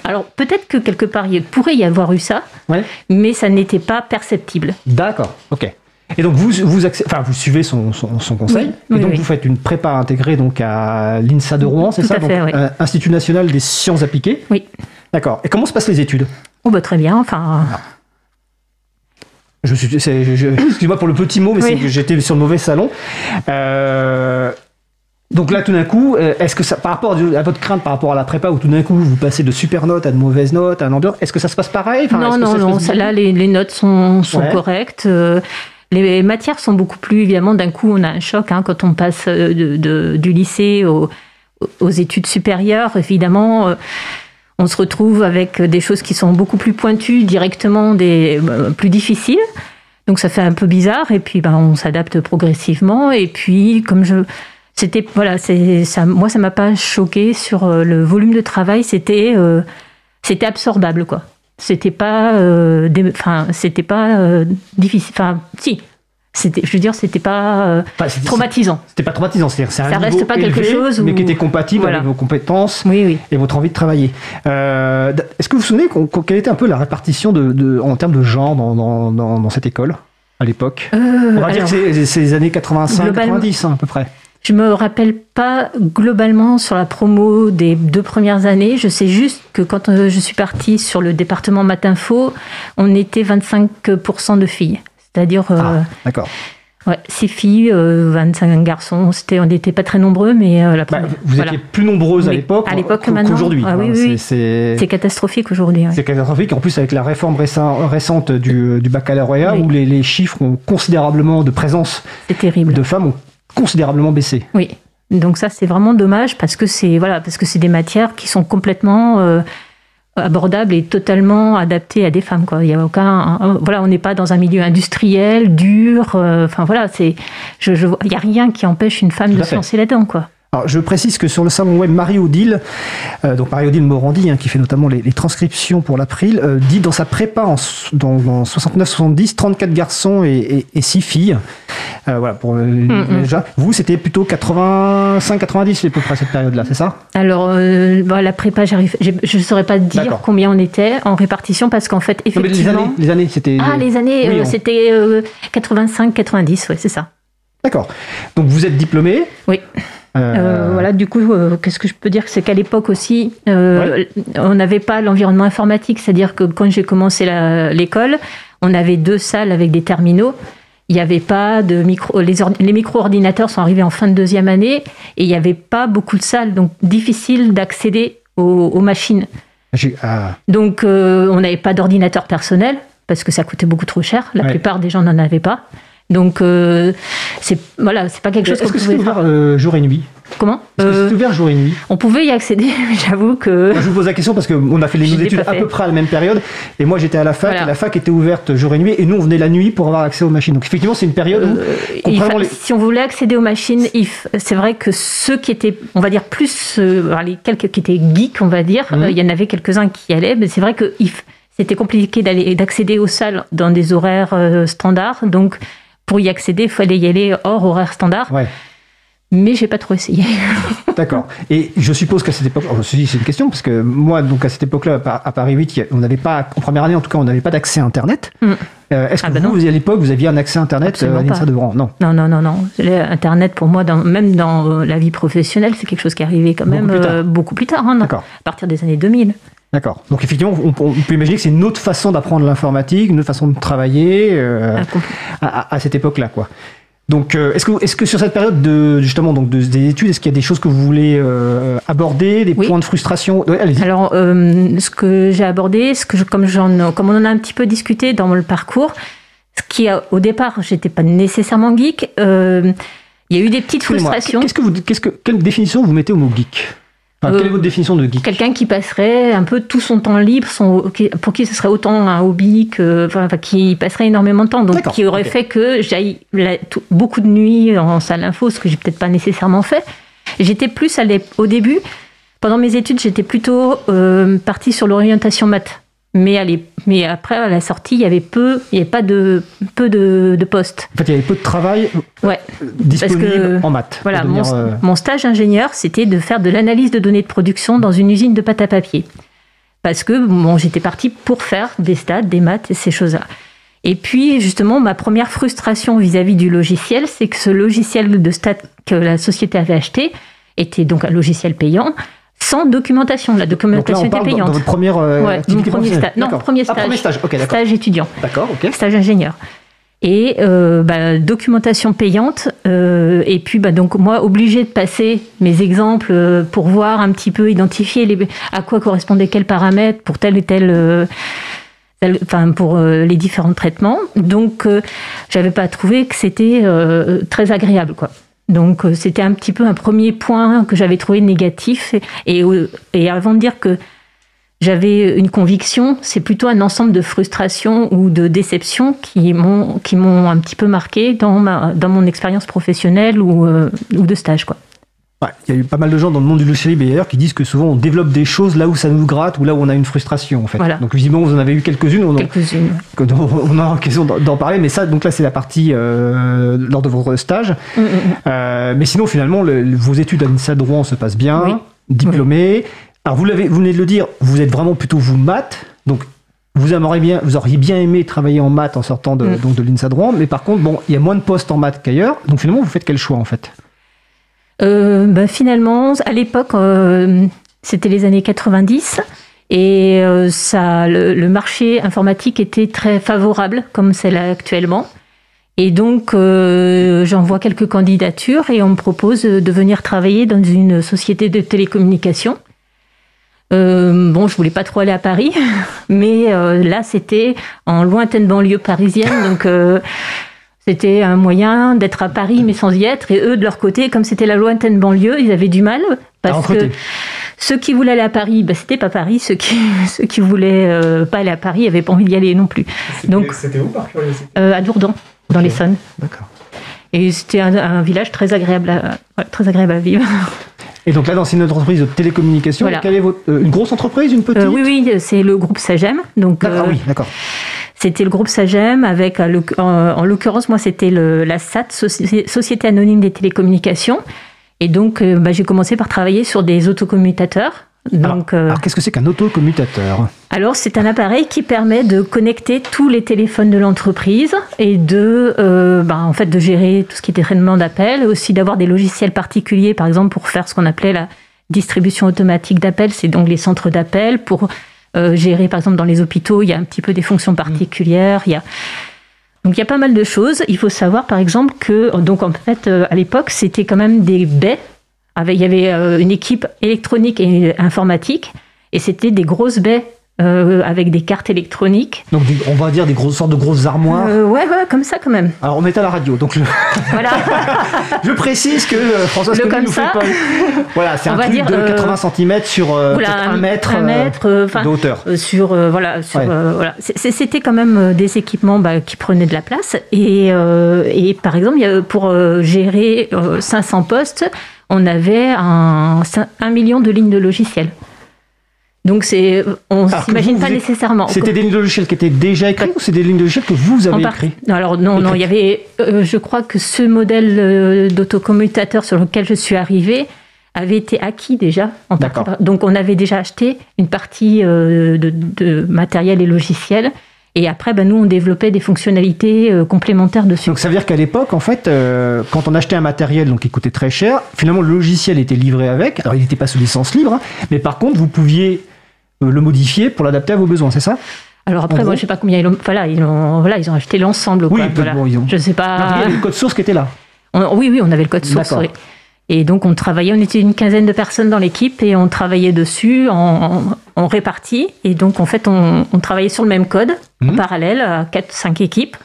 Alors peut-être que quelque part il pourrait y avoir eu ça, Ouais. mais ça n'était pas perceptible. D'accord, ok. Et donc vous, vous, accé- enfin, vous suivez son, son, son conseil, Oui, et oui, donc oui. vous faites une prépa intégrée donc à l'INSA de Rouen, c'est ça à fait, euh, Institut national des sciences appliquées. Oui. D'accord. Et comment se passent les études? Oh bah très bien. Enfin, je suis, c'est- je- je- excuse-moi pour le petit mot, mais c'est que j'étais sur le mauvais salon. Euh, donc là, tout d'un coup, euh, est-ce que ça, par rapport à votre crainte par rapport à la prépa, où tout d'un coup vous passez de super notes à de mauvaises notes, à un ambiance, est-ce que ça se passe pareil? Enfin, non non ça non. Là les, les notes sont, sont Ouais. correctes. euh, les matières sont beaucoup plus évidemment. D'un coup, on a un choc hein, quand on passe euh, du lycée au- aux études supérieures. Évidemment. euh, on se retrouve avec des choses qui sont beaucoup plus pointues, directement des euh, plus difficiles. Donc ça fait un peu bizarre et puis ben, on s'adapte progressivement et puis comme je c'était voilà ça moi ça m'a pas choqué sur le volume de travail c'était c'était absorbable quoi c'était pas euh, enfin c'était pas euh, difficile enfin si c'était je veux dire c'était pas euh, traumatisant C'était pas traumatisant, c'est-à-dire c'est un Ça reste pas quelque élevé, chose mais qui était compatible Voilà. avec vos compétences oui oui et votre envie de travailler. Est-ce que vous vous souvenez quelle était un peu la répartition de, de- en termes de genre dans, dans- dans- dans cette école à l'époque? On va dire que c'est- c'est les années 85-90 Globalement- hein, à peu près. Je me rappelle pas globalement sur la promo des deux premières années. Je sais juste que quand euh, je suis partie sur le département Matinfo, on était 25% de filles. C'est-à-dire euh, Ah, d'accord. ouais, 6 filles, euh, 25 garçons. C'était, on n'était pas très nombreux, mais euh, la Bah, première- vous voilà. étiez plus nombreuses à l'époque à l'époque que qu'au- maintenant. qu'aujourd'hui. Ah oui, oui, c'est- catastrophique aujourd'hui. ouais. C'est catastrophique. En plus, avec la réforme récent- récente du, du baccalauréat, Oui. où les, les chiffres ont considérablement de présence C'est terrible. de femmes ont considérablement baissé. Oui. Donc ça c'est vraiment dommage parce que c'est voilà parce que c'est des matières qui sont complètement euh, abordables et totalement adaptées à des femmes quoi. Il y a aucun un- voilà on n'est pas dans un milieu industriel dur. euh, Enfin voilà c'est je, je il y a rien qui empêche une femme Tout de se lancer là-dedans quoi. Alors, je précise que sur le salon web Marie-Odile, euh, donc Marie-Odile Morandi, hein, qui fait notamment les, les transcriptions pour l'April, euh, dit dans sa prépa en, s- dans, dans 69-70, 34 garçons et, et, 6 filles. Euh, voilà, pour euh, Mm, déjà. Vous, c'était plutôt 85-90 à peu près cette période-là, c'est ça? Alors bah, la prépa je ne saurais pas dire combien on était en répartition parce qu'en fait Non, mais les effectivement années, les années, c'était. ah les années Oui, on- c'était 85 90 ouais c'est ça. D'accord. Donc vous êtes diplômé. Oui. Euh, Euh, voilà, du coup, euh, qu'est-ce que je peux dire? C'est qu'à l'époque aussi, euh, on n'avait pas l'environnement informatique, c'est-à-dire que quand j'ai commencé l'école, on avait deux salles avec des terminaux. il n'y avait pas de micro. Les, les micro-ordinateurs sont arrivés en fin de deuxième année et il n'y avait pas beaucoup de salles, donc difficile d'accéder aux, aux machines. J'ai- ah, Donc, on n'avait pas d'ordinateur personnel parce que ça coûtait beaucoup trop cher. La Ouais. plupart des gens n'en avaient pas. Donc, euh, c'est voilà, c'est pas quelque chose qu'on que pouvait ouvert faire. euh, jour et nuit? Comment? Euh, c'était ouvert jour et nuit? On pouvait y accéder, mais j'avoue que Moi, Je vous pose la question parce qu'on a fait les études à peu près à la même période. Et moi, j'étais à la fac. Voilà. Et la fac était ouverte jour et nuit. Et nous, on venait la nuit pour avoir accès aux machines. Donc, effectivement, c'est une période où. Euh, fa- les- Si on voulait accéder aux machines, c'est vrai que ceux qui étaient, on va dire, plus, euh, les quelques qui étaient geeks, on va dire, Mhm. euh, il y en avait quelques-uns qui y allaient, mais c'est vrai que c'était compliqué d'aller d'accéder aux salles dans des horaires euh, standards. Donc, pour y accéder, il fallait y aller hors horaire standard. Ouais, Mais j'ai pas trop essayé. d'accord. Et je suppose qu'à cette époque, oh, c'est une question parce que moi, donc à cette époque-là, à Pa- à Paris 8, il y a- on n'avait pas, en première année en tout cas, on n'avait pas d'accès à Internet. Mm. Euh, Est-ce que Ah bah vous, à l'époque, vous aviez un accès à Internet euh, à l'INSA de Rouen Non. Non, non, non, non. Internet, pour moi, dans- même dans euh, la vie professionnelle, c'est quelque chose qui est arrivé quand Beaucoup même plus tard. euh, beaucoup plus tard, hein, D'accord. à partir des années 2000. D'accord. Donc effectivement, on, on peut imaginer que c'est une autre façon d'apprendre l'informatique, une autre façon de travailler euh, Ah, à, cette époque-là, quoi. Donc, euh, est-ce que, sur cette période de justement donc de- des études, est-ce qu'il y a des choses que vous voulez euh, aborder, des Oui. points de frustration? Ouais. Alors, ce que j'ai abordé, ce que je- comme, on en a un petit peu discuté dans le parcours, ce qui a, au départ, j'étais pas nécessairement geek. il y a eu des petites frustrations. Qu'est-ce que vous, qu'est-ce que, quelle définition vous mettez au mot geek? Enfin, Euh, Quelle est votre définition de geek Quelqu'un qui passerait un peu tout son temps libre, son, pour qui ce serait autant un hobby que, enfin, qui passerait énormément de temps, donc qui aurait fait que j'aille beaucoup de nuits en salle info, ce que j'ai peut-être pas nécessairement fait. J'étais plus à au début, pendant mes études, j'étais plutôt euh, partie sur l'orientation maths. Mais, à l'ép- mais après, à la sortie, il y avait peu, il n'y avait pas de, peu de, de postes. En fait, il y avait peu de travail Ouais. euh, disponible que- en maths. Voilà, mon, euh, mon stage ingénieur, c'était de faire de l'analyse de données de production dans une usine de pâte à papier. Parce que bon, j'étais partie pour faire des stats, des maths et ces choses-là. Et puis, justement, ma première frustration vis-à-vis du logiciel, c'est que ce logiciel de stats que la société avait acheté était donc un logiciel payant, sans documentation. La documentation on était payante. dans votre première euh, Ouais, mon activité premier stage. Non, premier Ah, stage. premier stage. Stage étudiant D'accord, ok. stage ingénieur. Et euh, bah, documentation payante. euh, et puis, bah, donc, moi, obligée de passer mes exemples pour voir un petit peu, identifier les, à quoi correspondaient quels paramètres pour tel et tel. tel- Enfin, pour les différents traitements. Donc, j'avais pas trouvé que c'était très agréable, quoi. Donc, euh, c'était un petit peu un premier point que j'avais trouvé négatif. Euh, et avant de dire que j'avais une conviction, c'est plutôt un ensemble de frustrations ou de déceptions qui m'ont qui m'ont un petit peu marqué dans ma dans mon expérience professionnelle ou euh, ou de stage quoi. Ouais, il y a eu pas mal de gens dans le monde du logiciel libre d'ailleurs qui disent que souvent on développe des choses là où ça nous gratte ou là où on a une frustration en fait. Voilà. Donc visiblement vous en avez eu quelques-unes, on, Quelques-unes. que- dont on a l'occasion d'en d'en parler, mais ça donc là c'est la partie euh, lors de votre stage. Mm, mm, mm. Euh, mais sinon finalement le- le- vos études à l'INSA de Rouen se passent bien, Oui. diplômé. Alors vous l'avez, vous venez de le dire, vous êtes vraiment plutôt vous maths, donc vous aimeriez bien, vous auriez bien aimé travailler en maths en sortant de, Mm. donc de l'INSA de Rouen, mais par contre bon il y a moins de postes en maths qu'ailleurs, donc finalement vous faites quel choix en fait? Euh, bah, finalement, à l'époque, euh, c'était les années 90. Et euh, ça, le, le marché informatique était très favorable, comme c'est là actuellement. Et donc, euh, j'envoie quelques candidatures et on me propose de venir travailler dans une société de télécommunications. Euh, bon, je voulais pas trop aller à Paris, mais euh, là, c'était en lointaine banlieue parisienne, donc euh, c'était un moyen d'être à Paris mais sans y être. Et eux, de leur côté, comme c'était la lointaine banlieue, ils avaient du mal parce que ceux qui voulaient aller à Paris, bah, c'était pas Paris. Ceux qui ceux qui voulaient euh, pas aller à Paris avaient pas envie d'y aller non plus. Donc, C'était où par curiosité? euh, à Dourdan, dans l'Essonne. D'accord. Et c'était un, un village très agréable, à, ouais, très agréable à vivre. Et donc là, dans une entreprise de télécommunications, Voilà. quelle est votre, euh, une grosse entreprise, une petite Euh, oui, oui, c'est le groupe Sagem. Donc, D'accord, euh, ah oui, d'accord. C'était le groupe Sagem avec, en, en l'occurrence, moi, c'était la SAT, Soci- Société Anonyme des Télécommunications. Et donc, bah, j'ai commencé par travailler sur des autocommutateurs. Donc, euh, Alors, qu'est-ce que c'est qu'un autocommutateur alors, c'est un appareil qui permet de connecter tous les téléphones de l'entreprise et de, euh, bah, en fait, de gérer tout ce qui était traitement d'appels, aussi d'avoir des logiciels particuliers, par exemple, pour faire ce qu'on appelait la distribution automatique d'appels, c'est donc les centres d'appels pour euh, gérer, par exemple, dans les hôpitaux, il y a un petit peu des fonctions particulières, il y a Donc il y a pas mal de choses. Il faut savoir par exemple que donc en fait à l'époque c'était quand même des baies. Il y avait euh, une équipe électronique et informatique et c'était des grosses baies euh, avec des cartes électroniques. Donc des- on va dire des grosses sortes de grosses armoires. Euh, ouais, ouais, comme ça quand même. Alors on est à la radio, donc je, Voilà. je précise que euh, François Sconi comme nous fait pas. Voilà, c'est un va truc dire, de euh, 80 cm sur euh, voilà, un mètre, un euh, mètre, euh, de hauteur. Euh, sur euh, voilà sur Ouais. euh, voilà c'était quand même euh, des équipements bah, qui prenaient de la place et, euh, et par exemple pour euh, gérer euh, 500 postes on avait un, un million de lignes de logiciels donc c'est on que s'imagine pas nécessairement C'était des lignes de logiciels qui étaient déjà écrites ou c'est des lignes de logiciels que vous avez partie. écrites Non, alors non, non, il y avait, euh, je crois que ce modèle euh, d'autocommutateur sur lequel je suis arrivée avait été acquis déjà. En D'accord. partie. Donc on avait déjà acheté une partie euh, de, de matériel et logiciel. Et après, ben, nous, on développait des fonctionnalités euh, complémentaires dessus. Donc ça veut dire qu'à l'époque, en fait, euh, quand on achetait un matériel donc qui coûtait très cher, finalement le logiciel était livré avec. Alors il n'était pas sous licence libre, hein, mais par contre vous pouviez euh, le modifier pour l'adapter à vos besoins, c'est ça? Alors en après, gros moi, je sais pas combien ils ont, voilà, ils ont, voilà, ils ont acheté l'ensemble. Oui, quoi, voilà. bon, ils ont- Je sais Non, pas. Il y avait le code source qui était là. On- oui, oui, on avait le code source. Oui. Et donc on travaillait, on était une quinzaine de personnes dans l'équipe et on travaillait dessus en, en, répartie. Et donc en fait, on, on travaillait sur le même code en Mhm. parallèle à 4-5 équipes.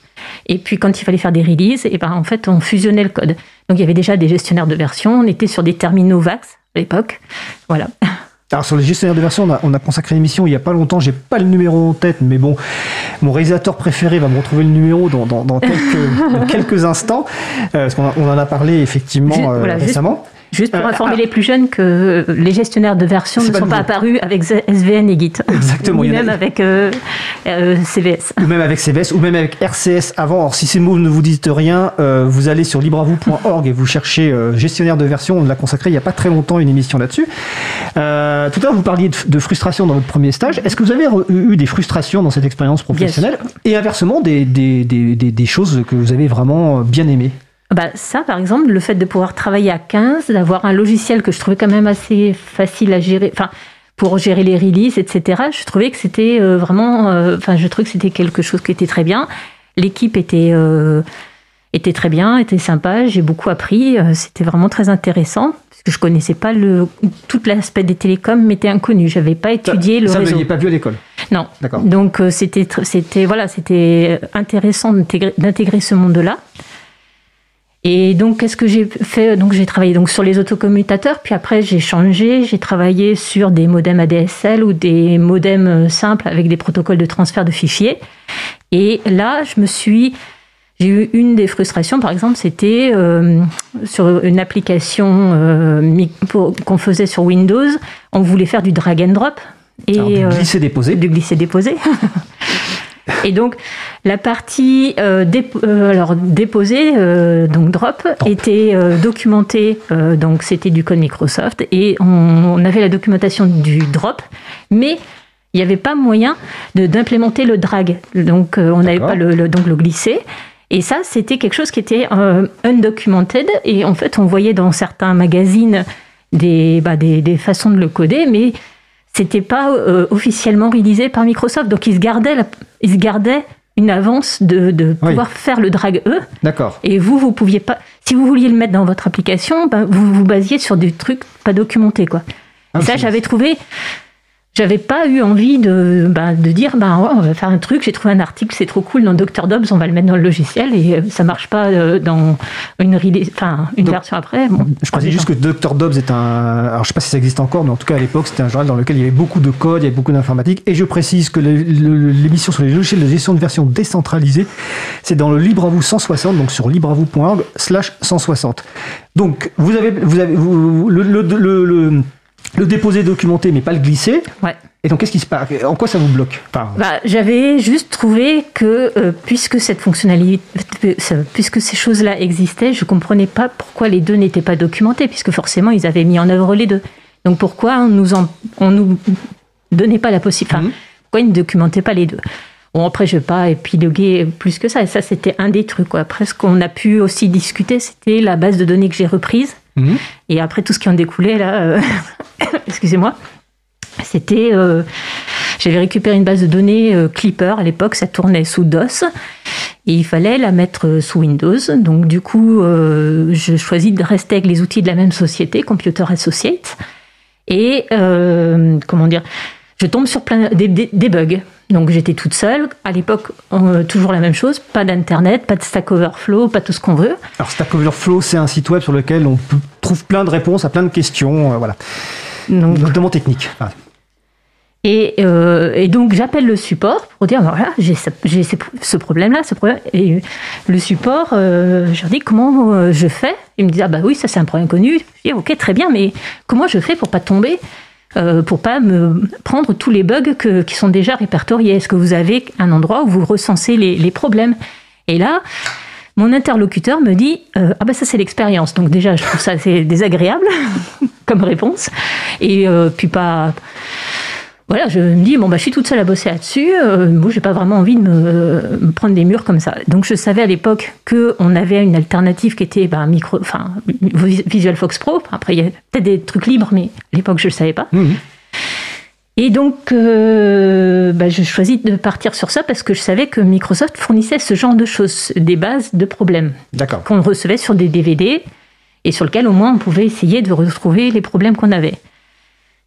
Et puis quand il fallait faire des releases, et ben en fait on fusionnait le code. Donc il y avait déjà des gestionnaires de version. On était sur des terminaux VAX à l'époque. Voilà. Alors sur les gestionnaires de version, on a, on a consacré une émission il n'y a pas longtemps, j'ai pas le numéro en tête, mais bon, mon réalisateur préféré va me retrouver le numéro dans, dans- dans quelques, dans quelques instants, euh, parce qu'on on en a parlé effectivement euh, voilà, récemment. Juste pour Euh, informer ah. les plus jeunes que les gestionnaires de version C'est ne pas sont pas apparus avec SVN et Git. Exactement, y en a- même avec euh, euh, CVS. Ou même avec CVS, ou même avec RCS avant. Alors si ces mots ne vous disent rien, euh, vous allez sur libreavou.org et vous cherchez euh, gestionnaire de version. On l'a consacré il n'y a pas très longtemps une émission là-dessus. Euh, tout à l'heure, vous parliez de, de frustration dans votre premier stage. Est-ce que vous avez eu des frustrations dans cette expérience professionnelle Et inversement, des, des, des, des, des choses que vous avez vraiment euh, bien aimées? Bah, ça, par exemple, le fait de pouvoir travailler à 15, d'avoir un logiciel que je trouvais quand même assez facile à gérer, enfin, pour gérer les releases, etc., je trouvais que c'était euh, vraiment, euh, enfin, je trouvais que c'était quelque chose qui était très bien. L'équipe était, euh, était très bien, était sympa, j'ai beaucoup appris, c'était vraiment très intéressant, parce que je connaissais pas le, tout l'aspect des télécoms m'était inconnu, j'avais pas étudié le Ça, vous réseau. n'aviez pas vu à l'école Non. D'accord. Donc c'était c'était voilà c'était intéressant d'intégrer ce monde-là. Et donc qu'est-ce que j'ai fait? Donc j'ai travaillé donc sur les autocommutateurs, puis après j'ai changé, j'ai travaillé sur des modems ADSL ou des modems euh, simples avec des protocoles de transfert de fichiers. Et là je me suis j'ai eu une des frustrations, par exemple, c'était euh, sur une application euh, qu'on faisait sur Windows, on voulait faire du drag and drop. Et, Alors, du glisser déposer. du glisser-déposer. Et donc, la partie euh, euh, alors, déposée, euh, donc drop, était documentée, donc c'était du code Microsoft, et on, on avait la documentation du drop, mais il n'y avait pas moyen d'implémenter le drag. Donc, on n'avait pas le, le- donc, le glisser. Et ça, c'était quelque chose qui était undocumented, et en fait, on voyait dans certains magazines des, bah, des, des façons de le coder, mais c'était pas euh, officiellement réalisé par Microsoft. Donc ils se gardaient, la- ils se gardaient une avance de, de Oui. pouvoir faire le drag eux. D'accord. Et vous, vous pouviez pas. Si vous vouliez le mettre dans votre application, ben, vous vous basiez sur des trucs pas documentés, quoi. Ah, Et ça, c'est- j'avais trouvé. J'avais pas eu envie de, ben, de dire, ben, ouais, on va faire un truc, j'ai trouvé un article, c'est trop cool dans Dr. Dobbs, on va le mettre dans le logiciel et euh, ça marche pas euh, dans une, enfin, une Donc, version après. Bon, Je précise juste que Dr. Dobbs est un. Alors, je sais pas si ça existe encore, mais en tout cas, à l'époque, c'était un journal dans lequel il y avait beaucoup de code, il y avait beaucoup d'informatique. Et je précise que l'émission sur les logiciels de gestion de version décentralisée, c'est dans le LibreAvou 160, donc sur libreavou.org slash 160. Donc, vous avez, vous avez vous- le, le, le, le- le déposer documenté, mais pas le glisser. Ouais. Et donc, qu'est-ce qui se passe? En quoi ça vous bloque? Enfin, Bah, J'avais juste trouvé que euh, puisque cette fonctionnalité, puisque ces choses-là existaient, je comprenais pas pourquoi les deux n'étaient pas documentés, puisque forcément ils avaient mis en œuvre les deux. Donc pourquoi on nous en, on nous donnait pas la possibilité, enfin, Mhm. pourquoi ils ne documentaient pas les deux? Bon après je vais pas épiloguer plus que ça. Et ça c'était un des trucs. Quoi. Après ce qu'on a pu aussi discuter, c'était la base de données que j'ai reprise. Mhm. Et après tout ce qui en découlait là, euh, excusez-moi, c'était euh, j'avais récupéré une base de données euh, Clipper à l'époque, ça tournait sous DOS. Et il fallait la mettre sous Windows. Donc du coup, euh, je choisis de rester avec les outils de la même société, Computer Associates. Et euh, comment dire, je tombe sur plein des, des- bugs. Donc j'étais toute seule. À l'époque, euh, toujours la même chose. Pas d'internet, pas de Stack Overflow, pas tout ce qu'on veut. Alors Stack Overflow, c'est un site web sur lequel on trouve plein de réponses à plein de questions, euh, voilà, Donc notamment Et, euh, et donc j'appelle le support pour dire voilà j'ai ce, problème-là, ce problème. Et le support, euh, je leur dis comment euh, je fais? Ils me disent ah bah oui ça c'est un problème connu. Je dis ok très bien mais comment je fais pour pas tomber, euh, pour pas me prendre tous les bugs que- qui sont déjà répertoriés? Est-ce que vous avez un endroit où vous recensez les, les problèmes? Et là. Mon interlocuteur me dit euh, ah bah ça c'est l'expérience donc déjà je trouve ça c'est désagréable comme réponse et euh, puis pas voilà, je me dis, bon, bah, je suis toute seule à bosser là-dessus. Euh, moi, j'ai pas vraiment envie de me, me prendre des murs comme ça. Donc, je savais à l'époque qu'on avait une alternative qui était bah, micro, enfin, Visual Fox Pro. Après, il y a peut-être des trucs libres, mais à l'époque, je le savais pas. Mhm. Et donc, euh, bah, je choisis de partir sur ça parce que je savais que Microsoft fournissait ce genre de choses, des bases de problèmes D'accord. qu'on recevait sur des DVD et sur lequel au moins on pouvait essayer de retrouver les problèmes qu'on avait.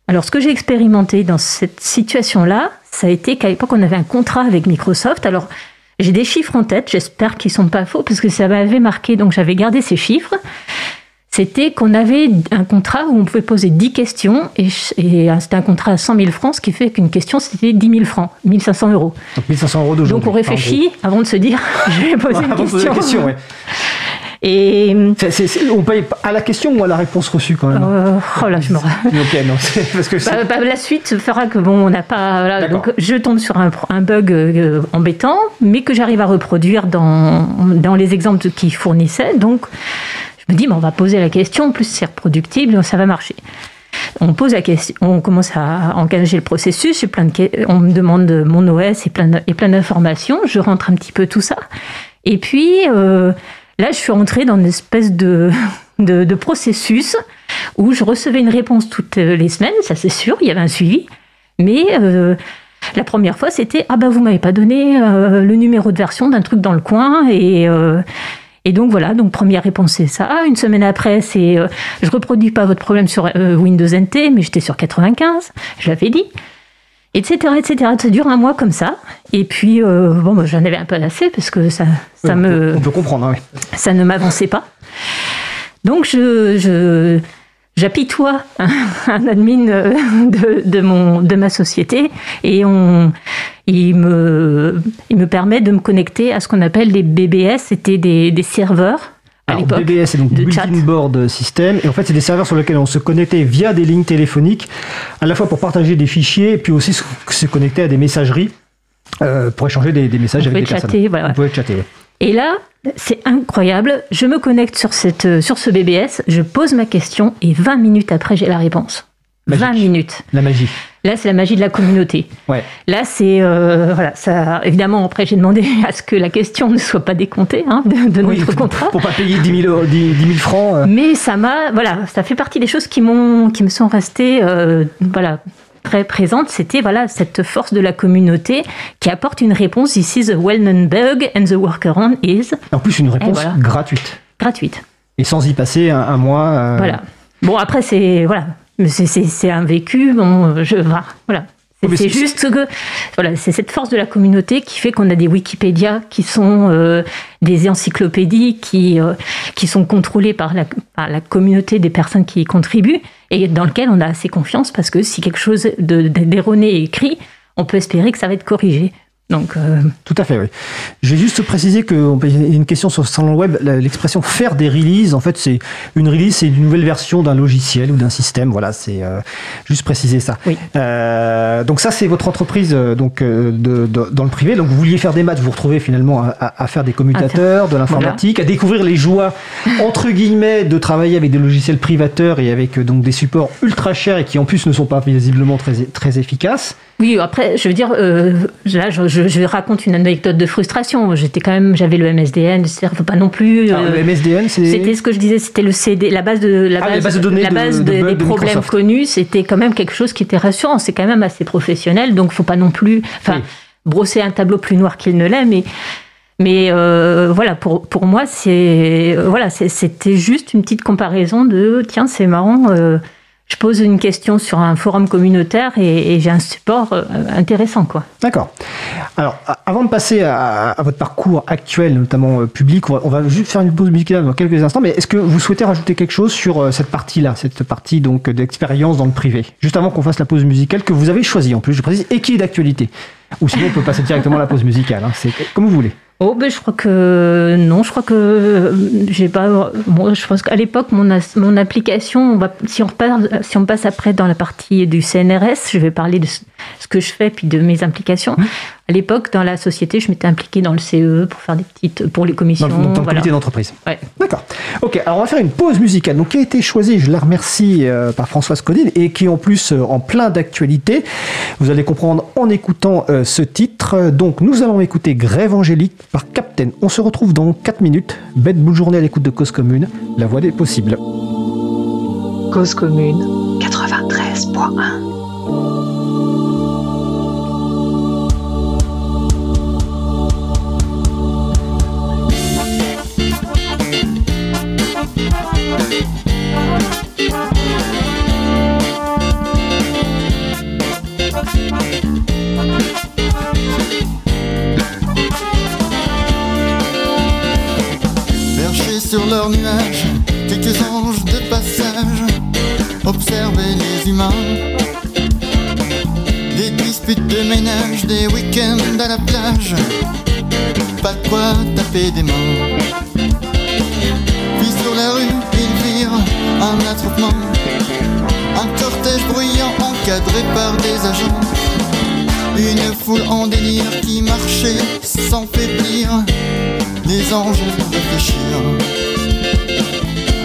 Alors ce que j'ai expérimenté dans cette situation-là, ça a été qu'à l'époque on avait un contrat avec Microsoft. Alors j'ai des chiffres en tête, j'espère qu'ils sont pas faux parce que ça m'avait marqué, donc j'avais gardé ces chiffres. C'était qu'on avait un contrat où on pouvait poser 10 questions et, et c'était un contrat à 100 000 francs, ce qui fait qu'une question c'était 10 000 francs, 1500 euros. Donc 1500 euros d'aujourd'hui. Donc on réfléchit avant de se dire je vais poser une Avant de poser question. la question, ouais. Et C'est- c'est- c'est- on paye à la question ou à la réponse reçue quand même Euh, oh là, je me. Ok, non, c'est parce que Bah, bah, la suite fera que bon, on n'a pas. voilà, D'accord. donc je tombe sur un, un bug euh, embêtant, mais que j'arrive à reproduire dans, dans les exemples qu'ils fournissaient. Donc, je me dis, bon, on va poser la question. En plus, c'est reproductible, ça va marcher. On pose la question, on commence à engager le processus. Plein de, on me demande mon OS et plein, de- et plein d'informations. Je rentre un petit peu tout ça. Et puis euh, là, je suis rentrée dans une espèce de, de, processus où je recevais une réponse toutes les semaines, ça c'est sûr, il y avait un suivi. Mais euh, la première fois, c'était Ah bah vous m'avez pas donné euh, le numéro de version d'un truc dans le coin. Et, euh, et donc voilà, donc première réponse c'est ça. Une semaine après, c'est Je reproduis pas votre problème sur Windows NT, mais j'étais sur 95, je l'avais dit. Etc, etc. Ça dure un mois comme ça. Et puis, euh, bon, bah, j'en avais un peu assez parce que ça, ça me on peut comprendre. hein, ça ne m'avançait pas. Donc je, je j'apitoie un, un admin euh, de, de, mon, de ma société et on, il, me, il me permet de me connecter à ce qu'on appelle les BBS, c'était des, des serveurs à Alors, l'époque. BBS, c'est donc de chat. Board System. Et en fait, c'est des serveurs sur lesquels on se connectait via des lignes téléphoniques, à la fois pour partager des fichiers, et puis aussi se, connecter à des messageries euh, pour échanger des, des messages On avec des personnes. chatter, voilà. On pouvait chatter, ouais. Et là, c'est incroyable. Je me connecte sur, cette, sur ce BBS, je pose ma question et 20 minutes après, j'ai la réponse. Magique. 20 minutes. La magie. Là, c'est la magie de la communauté. Ouais. Là, c'est euh, voilà, ça. Évidemment, après, j'ai demandé à ce que la question ne soit pas décomptée hein, de, de Oui, notre contrat. Pour pas payer 10 000, euros- 10 10 000 francs. euh, Mais ça m'a, voilà, ça fait partie des choses qui m'ont, qui me sont restées, euh, voilà, très présentes. C'était voilà cette force de la communauté qui apporte une réponse. This is a well-known bug and the workaround is En plus, une réponse voilà. gratuite. gratuite. Et sans y passer un, un mois. euh, Voilà. Bon, après, c'est voilà, Mais c'est- un vécu. Bon, je voilà. voilà. C'est- juste que voilà, c'est cette force de la communauté qui fait qu'on a des Wikipédia qui sont euh, des encyclopédies qui euh, qui sont contrôlées par la, par la communauté des personnes qui y contribuent et dans lequel on a assez confiance parce que si quelque chose de- de- d'erroné est écrit, on peut espérer que ça va être corrigé. Donc euh, Tout à fait, oui. Je vais juste préciser qu'il y a une question sur le salon web. L'expression faire des releases, en fait, c'est une release, c'est une nouvelle version d'un logiciel ou d'un système. Voilà, c'est euh, juste préciser ça. Oui. Euh, donc ça, c'est votre entreprise euh, donc euh, de, de- dans le privé. Donc vous vouliez faire des maths, vous vous retrouvez finalement à, à- à faire des commutateurs, de l'informatique, à découvrir les joies entre guillemets de travailler avec des logiciels privateurs et avec euh, donc des supports ultra chers et qui en plus ne sont pas visiblement très très efficaces. Oui, après, je veux dire, euh, là, je, je- je raconte une anecdote de frustration. J'étais quand même, j'avais le MSDN, c'est-à-dire faut pas non plus. Alors, euh, le MSDN, c'est C'était ce que je disais, c'était le CD, la base de la Ah, base, la base de données la base de des- problèmes connus. C'était quand même quelque chose qui était rassurant. C'est quand même assez professionnel, donc faut pas non plus, enfin, Oui. brosser un tableau plus noir qu'il ne l'est, mais Mais euh, voilà, pour, pour moi, c'est euh, voilà, c'était juste une petite comparaison de tiens, c'est marrant. euh, je pose une question sur un forum communautaire et, j'ai un support euh, intéressant, quoi. D'accord. Alors, avant de passer à, votre parcours actuel, notamment euh, public, on va, on va juste faire une pause musicale dans quelques instants. Mais est-ce que vous souhaitez rajouter quelque chose sur euh, cette partie-là, cette partie donc d'expérience dans le privé, juste avant qu'on fasse la pause musicale que vous avez choisie en plus, je précise, et qui est d'actualité. Ou sinon, on peut passer directement à la pause musicale. hein. C'est comme vous voulez. Oh ben je crois que non, je crois que euh, j'ai pas. Moi, je pense qu'à l'époque mon as- mon application, on va, si on repart, si on passe après dans la partie du CNRS, je vais parler de ce que je fais puis de mes implications. À l'époque, dans la société, je m'étais impliquée dans le CE pour faire des petites pour les commissions. Dans, dans le voilà. comité d'entreprise. Ouais. D'accord. Ok, alors on va faire une pause musicale. Donc, qui a été choisie, je la remercie, euh, par Françoise Codine et qui est en plus euh, en plein d'actualité. Vous allez comprendre en écoutant euh, ce titre. Donc, nous allons écouter Grève Angélique par Captain. On se retrouve dans 4 minutes. Bête boule journée à l'écoute de Cause Commune, la voix des possibles. Cause commune 93.1 sur leurs nuages, quelques anges de passage observaient les humains. Des disputes de ménage, des week-ends à la plage, pas de quoi taper des mains. Puis sur la rue, ils virent un attroupement, un cortège bruyant encadré par des agents. Une foule en délire qui marchait sans faiblir les anges réfléchir.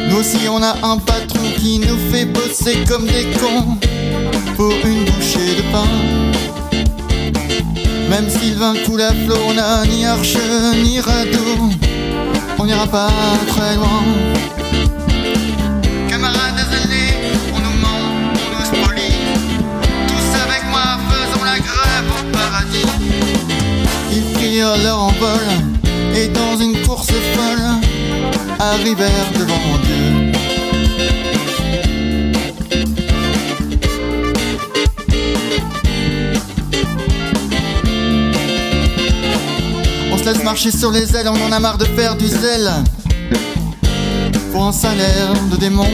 Nous aussi on a un patron qui nous fait bosser comme des cons pour une bouchée de pain. Même vin coule à flot, on n'a ni arche ni radeau, on n'ira pas très loin. Camarades désolés, on nous ment, on nous spolie. Tous avec moi faisons la grève au paradis. Ils prirent leur envol et dans une course folle arrivèrent devant Dieu. Se laisse marcher sur les ailes, on en a marre de faire du zèle pour un salaire de démon.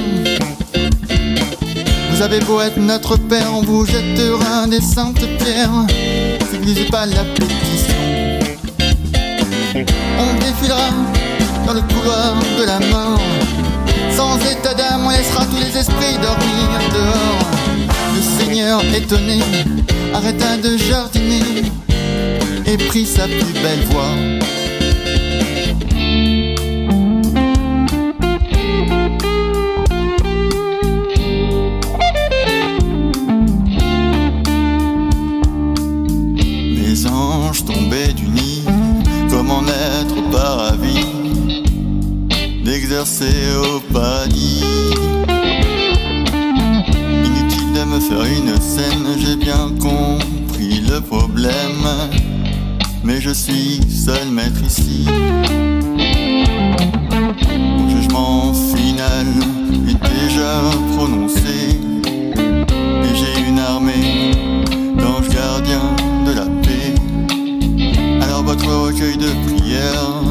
Vous avez beau être notre père, on vous jettera des saintes pierres. N'églisez pas la pétition. On défilera dans le couloir de la mort. Sans état d'âme, on laissera tous les esprits dormir dehors. Le Seigneur étonné arrêta de jardiner et prit sa plus belle voix. Les anges tombaient du nid, comment n'être pas ravi d'exercer au paradis. Inutile de me faire une scène, j'ai bien compris le problème, mais je suis seul maître ici. Mon jugement final est déjà prononcé, et j'ai une armée d'anges gardiens de la paix. Alors votre recueil de prières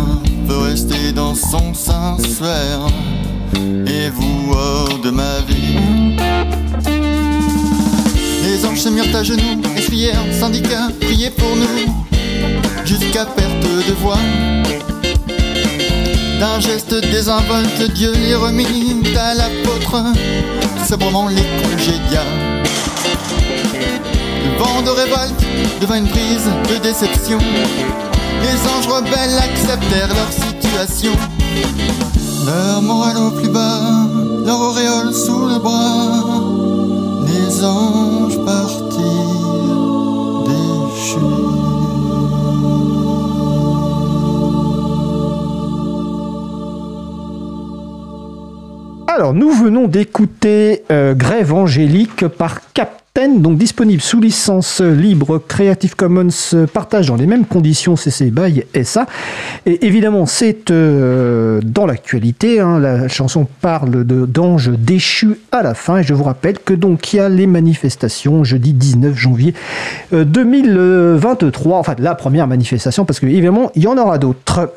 peut rester dans son sanctuaire et vous hors de ma vie. Les anges se mirent à genoux, crièrent, syndicats, priez pour nous, jusqu'à perte de voix. D'un geste désinvolte, Dieu les remit à l'apôtre, sobrement les congédia. Le vent de révolte devint une prise de déception. Les anges rebelles acceptèrent leur situation. Leur morale au plus bas, leur auréole sous le bras. Les anges Alors, nous venons d'écouter euh, Grève Angélique par Captain. donc disponible sous licence libre Creative Commons, partage dans les mêmes conditions CC BY SA. Et évidemment, c'est euh, dans l'actualité. hein. la chanson parle d'anges déchus à la fin. Et je vous rappelle que donc il y a les manifestations jeudi 19 janvier euh, 2023. Enfin, la première manifestation, parce que évidemment, il y en aura d'autres.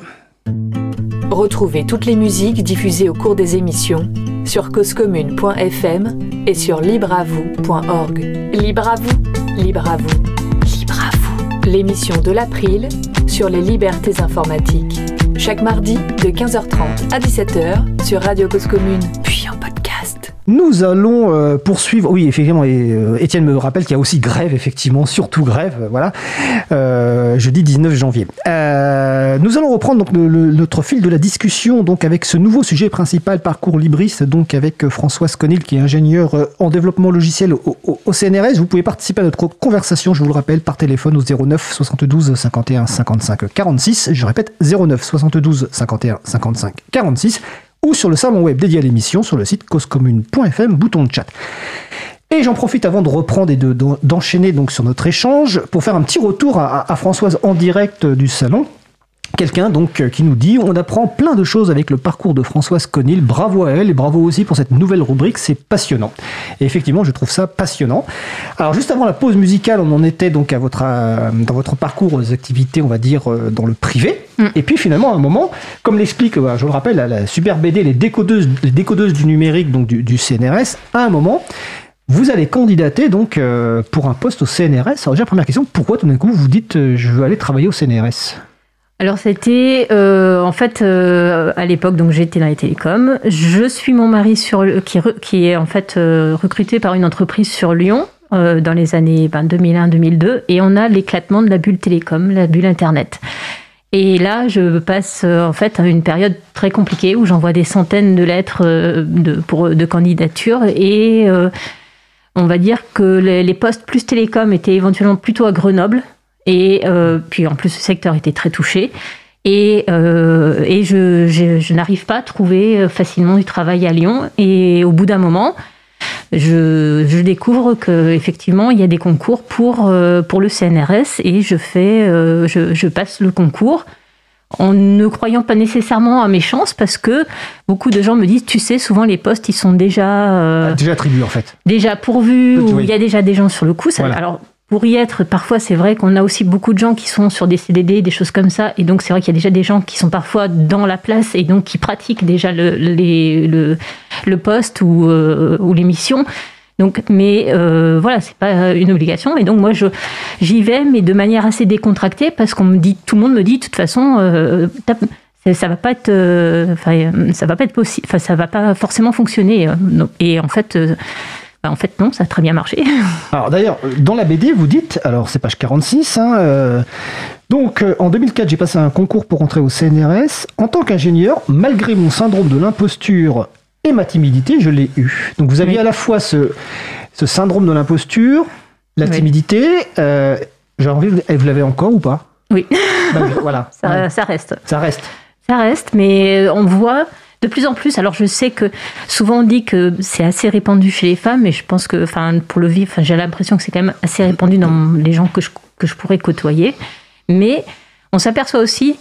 Retrouvez toutes les musiques diffusées au cours des émissions sur causecommune.fm et sur libreavoue.org. Libre à vous, libre à vous, libre à vous. L'émission de l'April sur les libertés informatiques. Chaque mardi de 15h30 à 17h sur Radio Cause Commune, puis en. Nous allons euh, poursuivre. Oui, effectivement, et euh, Étienne me rappelle qu'il y a aussi grève, effectivement, surtout grève, euh, voilà, jeudi 19 janvier. Nous allons reprendre notre fil de la discussion donc avec ce nouveau sujet principal, parcours Libris, donc avec Françoise Conil, qui est ingénieur euh, en développement logiciel au- au CNRS. Vous pouvez participer à notre conversation, je vous le rappelle, par téléphone au 09 72 51 55 46. Je répète, 09 72 51 55 46 ou sur le salon web dédié à l'émission sur le site causecommune.fm, bouton de chat. Et j'en profite avant de reprendre et de- de- d'enchaîner donc sur notre échange pour faire un petit retour à Françoise en direct du salon. Quelqu'un donc euh, qui nous dit on apprend plein de choses avec le parcours de Françoise Conil. Bravo à elle et bravo aussi pour cette nouvelle rubrique, c'est passionnant. Et effectivement, je trouve ça passionnant. Alors juste avant la pause musicale, on en était donc à votre euh, dans votre parcours aux activités, on va dire euh, dans le privé. Mm. Et puis finalement, à un moment, comme l'explique, je le rappelle, la, la super BD, les décodeuses, les décodeuses du numérique donc du, du CNRS, à un moment. Vous allez candidater donc euh, pour un poste au CNRS. Alors déjà première question, pourquoi tout d'un coup vous dites euh, je veux aller travailler au CNRS Alors c'était euh, en fait euh, à l'époque donc j'étais dans les télécoms. Je suis mon mari sur qui, qui est en fait euh, recruté par une entreprise sur Lyon euh, dans les années ben, 2001-2002 et on a l'éclatement de la bulle télécom, la bulle internet. Et là, je passe en fait à une période très compliquée où j'envoie des centaines de lettres de, pour, de candidature et on va dire que les postes plus télécom étaient éventuellement plutôt à Grenoble et euh, puis en plus le secteur était très touché. Et, euh, et je, je- je n'arrive pas à trouver facilement du travail à Lyon. Et au bout d'un moment, je, je découvre qu'effectivement, il y a des concours pour, euh, pour le CNRS et je, fais, euh, je, je passe le concours en ne croyant pas nécessairement à mes chances parce que beaucoup de gens me disent, tu sais, souvent les postes, ils sont déjà... euh, Déjà attribué en fait. déjà pourvu, Oui. où il y a déjà des gens sur le coup. Ça- Voilà. Alors, pour y être, parfois, c'est vrai qu'on a aussi beaucoup de gens qui sont sur des CDD, des choses comme ça. Et donc, c'est vrai qu'il y a déjà des gens qui sont parfois dans la place et donc qui pratiquent déjà le, les- le, poste ou, euh, ou l'émission. Donc, mais euh, voilà, c'est pas une obligation. Et donc, moi, j'y vais, mais de manière assez décontractée, parce qu'on me dit, tout le monde me dit, de toute façon, euh, ça, ça va pas être, euh, ça va pas être possible, ça va pas forcément fonctionner. Et en fait, bah, en fait, non, ça a très bien marché. Alors d'ailleurs, dans la BD, vous dites, alors c'est page 46, hein, euh, donc euh, en 2004, j'ai passé un concours pour entrer au CNRS. En tant qu'ingénieur, malgré mon syndrome de l'imposture et ma timidité, je l'ai eu. Donc vous aviez Oui. à la fois ce, ce syndrome de l'imposture, la Oui. timidité, euh, j'ai envie, vous l'avez encore ou pas? Oui. Voilà, Ça, Ouais. ça reste. ça reste. Ça reste, mais on voit de plus en plus. Alors, je sais que souvent on dit que c'est assez répandu chez les femmes, mais je pense que, enfin, pour le vivre, j'ai l'impression que c'est quand même assez répandu dans les gens que je, que je pourrais côtoyer. Mais on s'aperçoit aussi,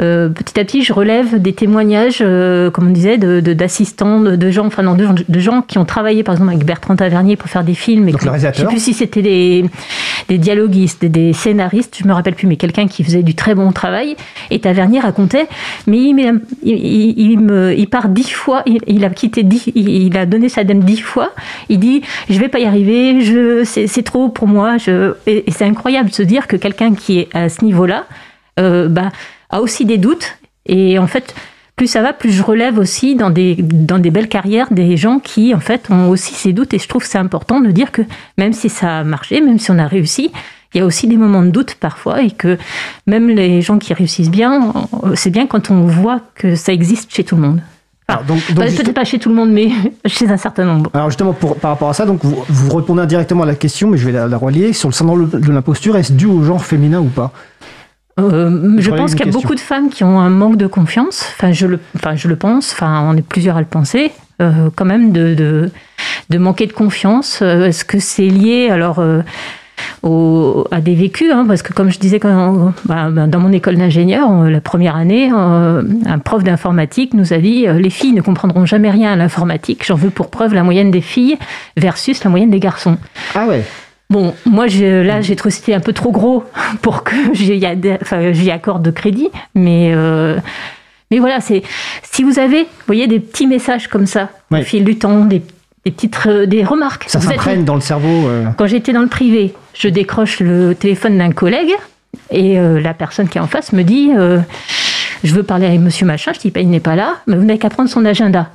euh, petit à petit, je relève des témoignages, euh, comme on disait, de- de- d'assistants, de, de gens, enfin non, de, gens- de gens qui ont travaillé, par exemple, avec Bertrand Tavernier pour faire des films. Et Donc que- le réalisateur. Je sais plus si c'était des, des dialoguistes, des, des scénaristes, je me rappelle plus, mais quelqu'un qui faisait du très bon travail. Et Tavernier racontait, mais il, il, il- il me, il part dix fois, il, a quitté dix, il, a donné sa dème dix fois. Il dit, je vais pas y arriver, je, c'est, c'est trop pour moi. Je, et, et c'est incroyable de se dire que quelqu'un qui est à ce niveau-là, euh, bah, a aussi des doutes. Et en fait, plus ça va, plus je relève aussi dans des, dans des belles carrières des gens qui, en fait, ont aussi ces doutes. Et je trouve que c'est important de dire que même si ça a marché, même si on a réussi, il y a aussi des moments de doute parfois et que même les gens qui réussissent bien, c'est bien quand on voit que ça existe chez tout le monde. Donc, donc, Enfin, juste- Peut-être pas chez tout le monde, mais chez un certain nombre. alors justement, pour- par rapport à ça, donc vous, vous répondez indirectement à la question, mais je vais la, la relier. Sur le syndrome de l'imposture, est-ce dû au genre féminin ou pas? Euh, je pense qu'il y a beaucoup de femmes qui ont un manque de confiance. Enfin, je le, enfin, je le pense. Enfin, on est plusieurs à le penser. euh, quand même de, de, de manquer de confiance. Euh, Est-ce que c'est lié alors euh, au- à des vécus hein, Parce que comme je disais quand, bah, bah, dans mon école d'ingénieur, la première année, euh, un prof d'informatique nous a dit euh, les filles ne comprendront jamais rien à l'informatique. J'en veux pour preuve la moyenne des filles versus la moyenne des garçons. Ah ouais. Bon, moi, je, là, j'ai c'était un peu trop gros pour que j'y enfin, accorde de crédit. Mais, euh, mais voilà, c'est si vous avez, vous voyez, des petits messages comme ça au fil du temps, des, des petites re- des remarques. Ça s'imprègne dans le cerveau. euh. Quand j'étais dans le privé, je décroche le téléphone d'un collègue et euh, la personne qui est en face me dit euh, Je veux parler avec monsieur machin. Je dis bah, Il n'est pas là, mais vous n'avez qu'à prendre son agenda.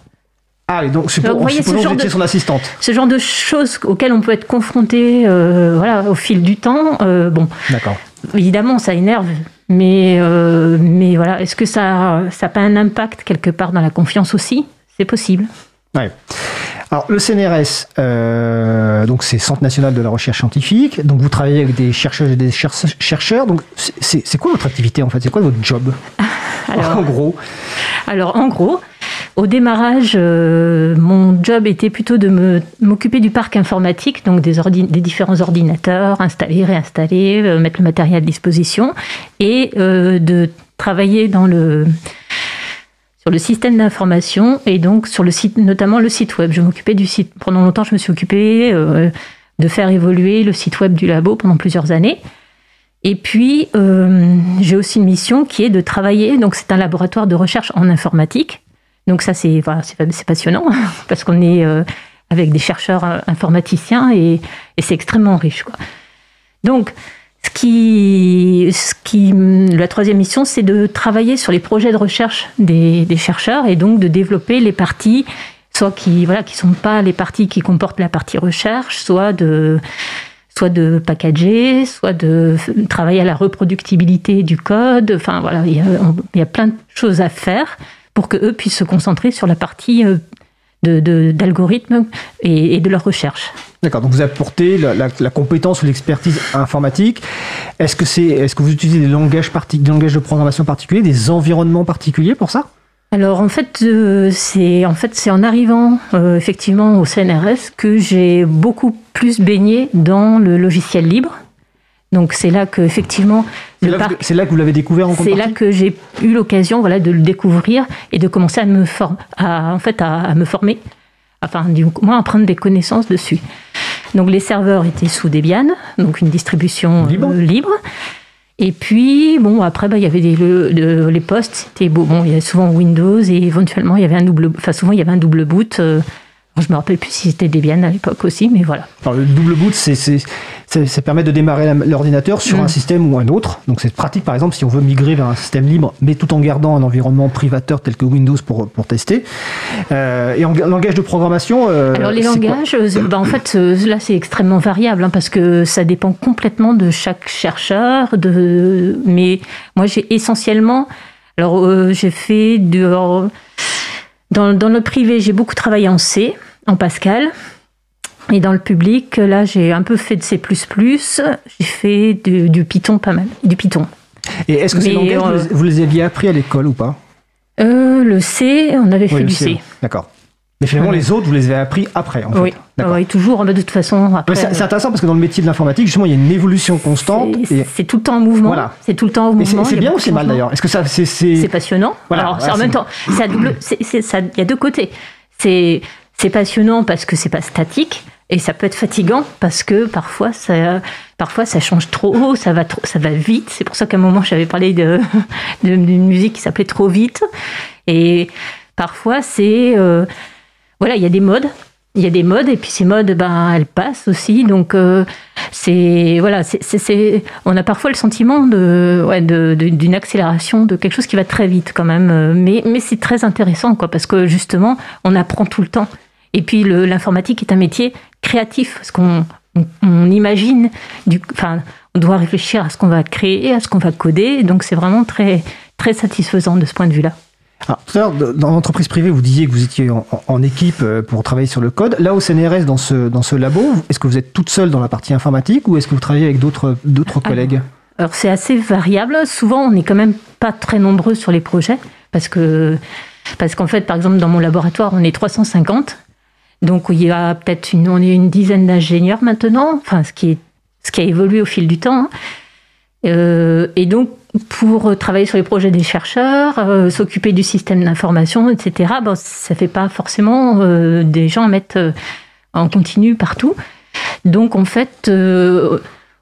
Ah, et donc, voyez, ce que genre vous étiez de- son assistante. Ce genre de choses auxquelles on peut être confronté euh, voilà, au fil du temps, euh, bon, D'accord. évidemment, ça énerve. Mais, euh, mais voilà, est-ce que ça n'a pas un impact quelque part dans la confiance aussi? C'est possible. Ouais. Alors, le CNRS, euh, donc c'est Centre national de la recherche scientifique. Donc, vous travaillez avec des chercheuses et des cher- chercheurs. Donc, c'est quoi votre activité en fait? C'est quoi votre job? Alors, En gros. Alors, en gros, au démarrage, euh, mon job était plutôt de m'occuper du parc informatique, donc des, différents ordinateurs, installer, réinstaller, euh, mettre le matériel à disposition, et euh, de travailler sur le système d'information et donc sur le site, notamment le site web. Je m'occupais du site. Pendant longtemps, je me suis occupée de faire évoluer le site web du labo pendant plusieurs années. Et puis, j'ai aussi une mission qui est de travailler. Donc, c'est un laboratoire de recherche en informatique. Donc, ça, c'est voilà, passionnant parce qu'on est euh, avec des chercheurs euh, informaticiens et, c'est extrêmement riche. Quoi. Donc, ce qui, ce qui, la troisième mission, c'est de travailler sur les projets de recherche des, chercheurs et donc de développer les parties, soit qui voilà, qui sont pas les parties qui comportent la partie recherche, soit de soit de packager, soit de travailler à la reproductibilité du code. Enfin voilà, il y a plein de choses à faire pour que eux puissent se concentrer sur la partie euh, de- de- d'algorithmes et, et de leur recherche. D'accord. Donc, vous apportez la, la- la compétence ou l'expertise informatique. Est-ce que c'est, est-ce que vous utilisez des langages parti- des langages de programmation particuliers, des environnements particuliers pour ça? Alors en fait, euh, c'est en fait c'est en arrivant euh, effectivement au CNRS que j'ai beaucoup plus baigné dans le logiciel libre. Donc c'est là que effectivement C'est le là, parc que- c'est là que vous l'avez découvert en C'est là que j'ai eu l'occasion voilà, de le découvrir et de commencer à me, for- à, en fait, à, à me former, enfin du moins à prendre des connaissances dessus. Donc les serveurs étaient sous Debian, donc une distribution euh, Libre. Et puis, bon, après, bah, il y avait des, le- le- les postes, c'était beau. Bon, il y avait souvent Windows et éventuellement, il y avait un double, enfin, souvent, il y avait un double boot. euh, je me rappelle plus si c'était Debian à l'époque aussi, mais voilà. Alors, le double boot, c'est, ça, permet de démarrer l'ordinateur sur Mm. un système ou un autre. Donc c'est pratique, par exemple, si on veut migrer vers un système libre, mais tout en gardant un environnement privateur tel que Windows pour, pour tester. Euh, et en ga- langage de programmation. euh, Alors les langages, euh, bah, en fait, là c'est extrêmement variable hein, parce que ça dépend complètement de chaque chercheur. De... Mais moi j'ai essentiellement, alors euh, j'ai fait dans, dans le privé j'ai beaucoup travaillé en C, en Pascal. Et dans le public, là, j'ai un peu fait de C++, j'ai fait du, du Python pas mal, du Python. Et est-ce que ces langages, euh, les, vous les aviez appris à l'école ou pas? Euh, le C, on avait fait Oui, du C, C. D'accord. Mais finalement, Ouais. les autres, vous les avez appris après, en fait. Oui, D'accord. oui, toujours, de toute façon. Ouais, c'est intéressant parce que dans le métier de l'informatique, justement, il y a une évolution constante. C'est- Et, tout le temps en mouvement. Voilà. C'est tout le temps en mouvement. c'est bien ou c'est mal d'ailleurs? Est-ce que ça, c'est, passionnant. Voilà, Alors, voilà, en même temps, il y a deux côtés. C'est c'est passionnant parce que c'est pas statique et ça peut être fatigant parce que parfois ça parfois ça change trop, ça va ça va vite. C'est pour ça qu'à un moment j'avais parlé de de- d'une musique qui s'appelait trop vite et parfois c'est euh, voilà il y a des modes. Il y a des modes et puis ces modes, ben, elles passent aussi. Donc, euh, c'est voilà, c'est, on a parfois le sentiment de, ouais, d'une accélération, de quelque chose qui va très vite quand même. Euh, Mais, mais c'est très intéressant, quoi, parce que justement, on apprend tout le temps. Et puis, l'informatique est un métier créatif, parce qu'on on, on imagine, du, enfin, on doit réfléchir à ce qu'on va créer, à ce qu'on va coder. Donc, c'est vraiment très, très satisfaisant de ce point de vue-là. Alors, tout à l'heure, dans l'entreprise privée, vous disiez que vous étiez en, équipe euh, pour travailler sur le code. Là, au CNRS, dans ce, dans ce labo, est-ce que vous êtes toute seule dans la partie informatique ou est-ce que vous travaillez avec d'autres, d'autres collègues? Alors c'est assez variable. Souvent, on n'est quand même pas très nombreux sur les projets parce que parce qu'en fait, par exemple, dans mon laboratoire, on est 350. Donc il y a peut-être une, on est une dizaine d'ingénieurs maintenant, enfin ce qui, est, ce qui a évolué au fil du temps. hein. Euh, et donc pour travailler sur les projets des chercheurs, euh, s'occuper du système d'information, etc. Bon, ça fait pas forcément euh, des gens à mettre euh, en continu partout. Donc en fait, euh,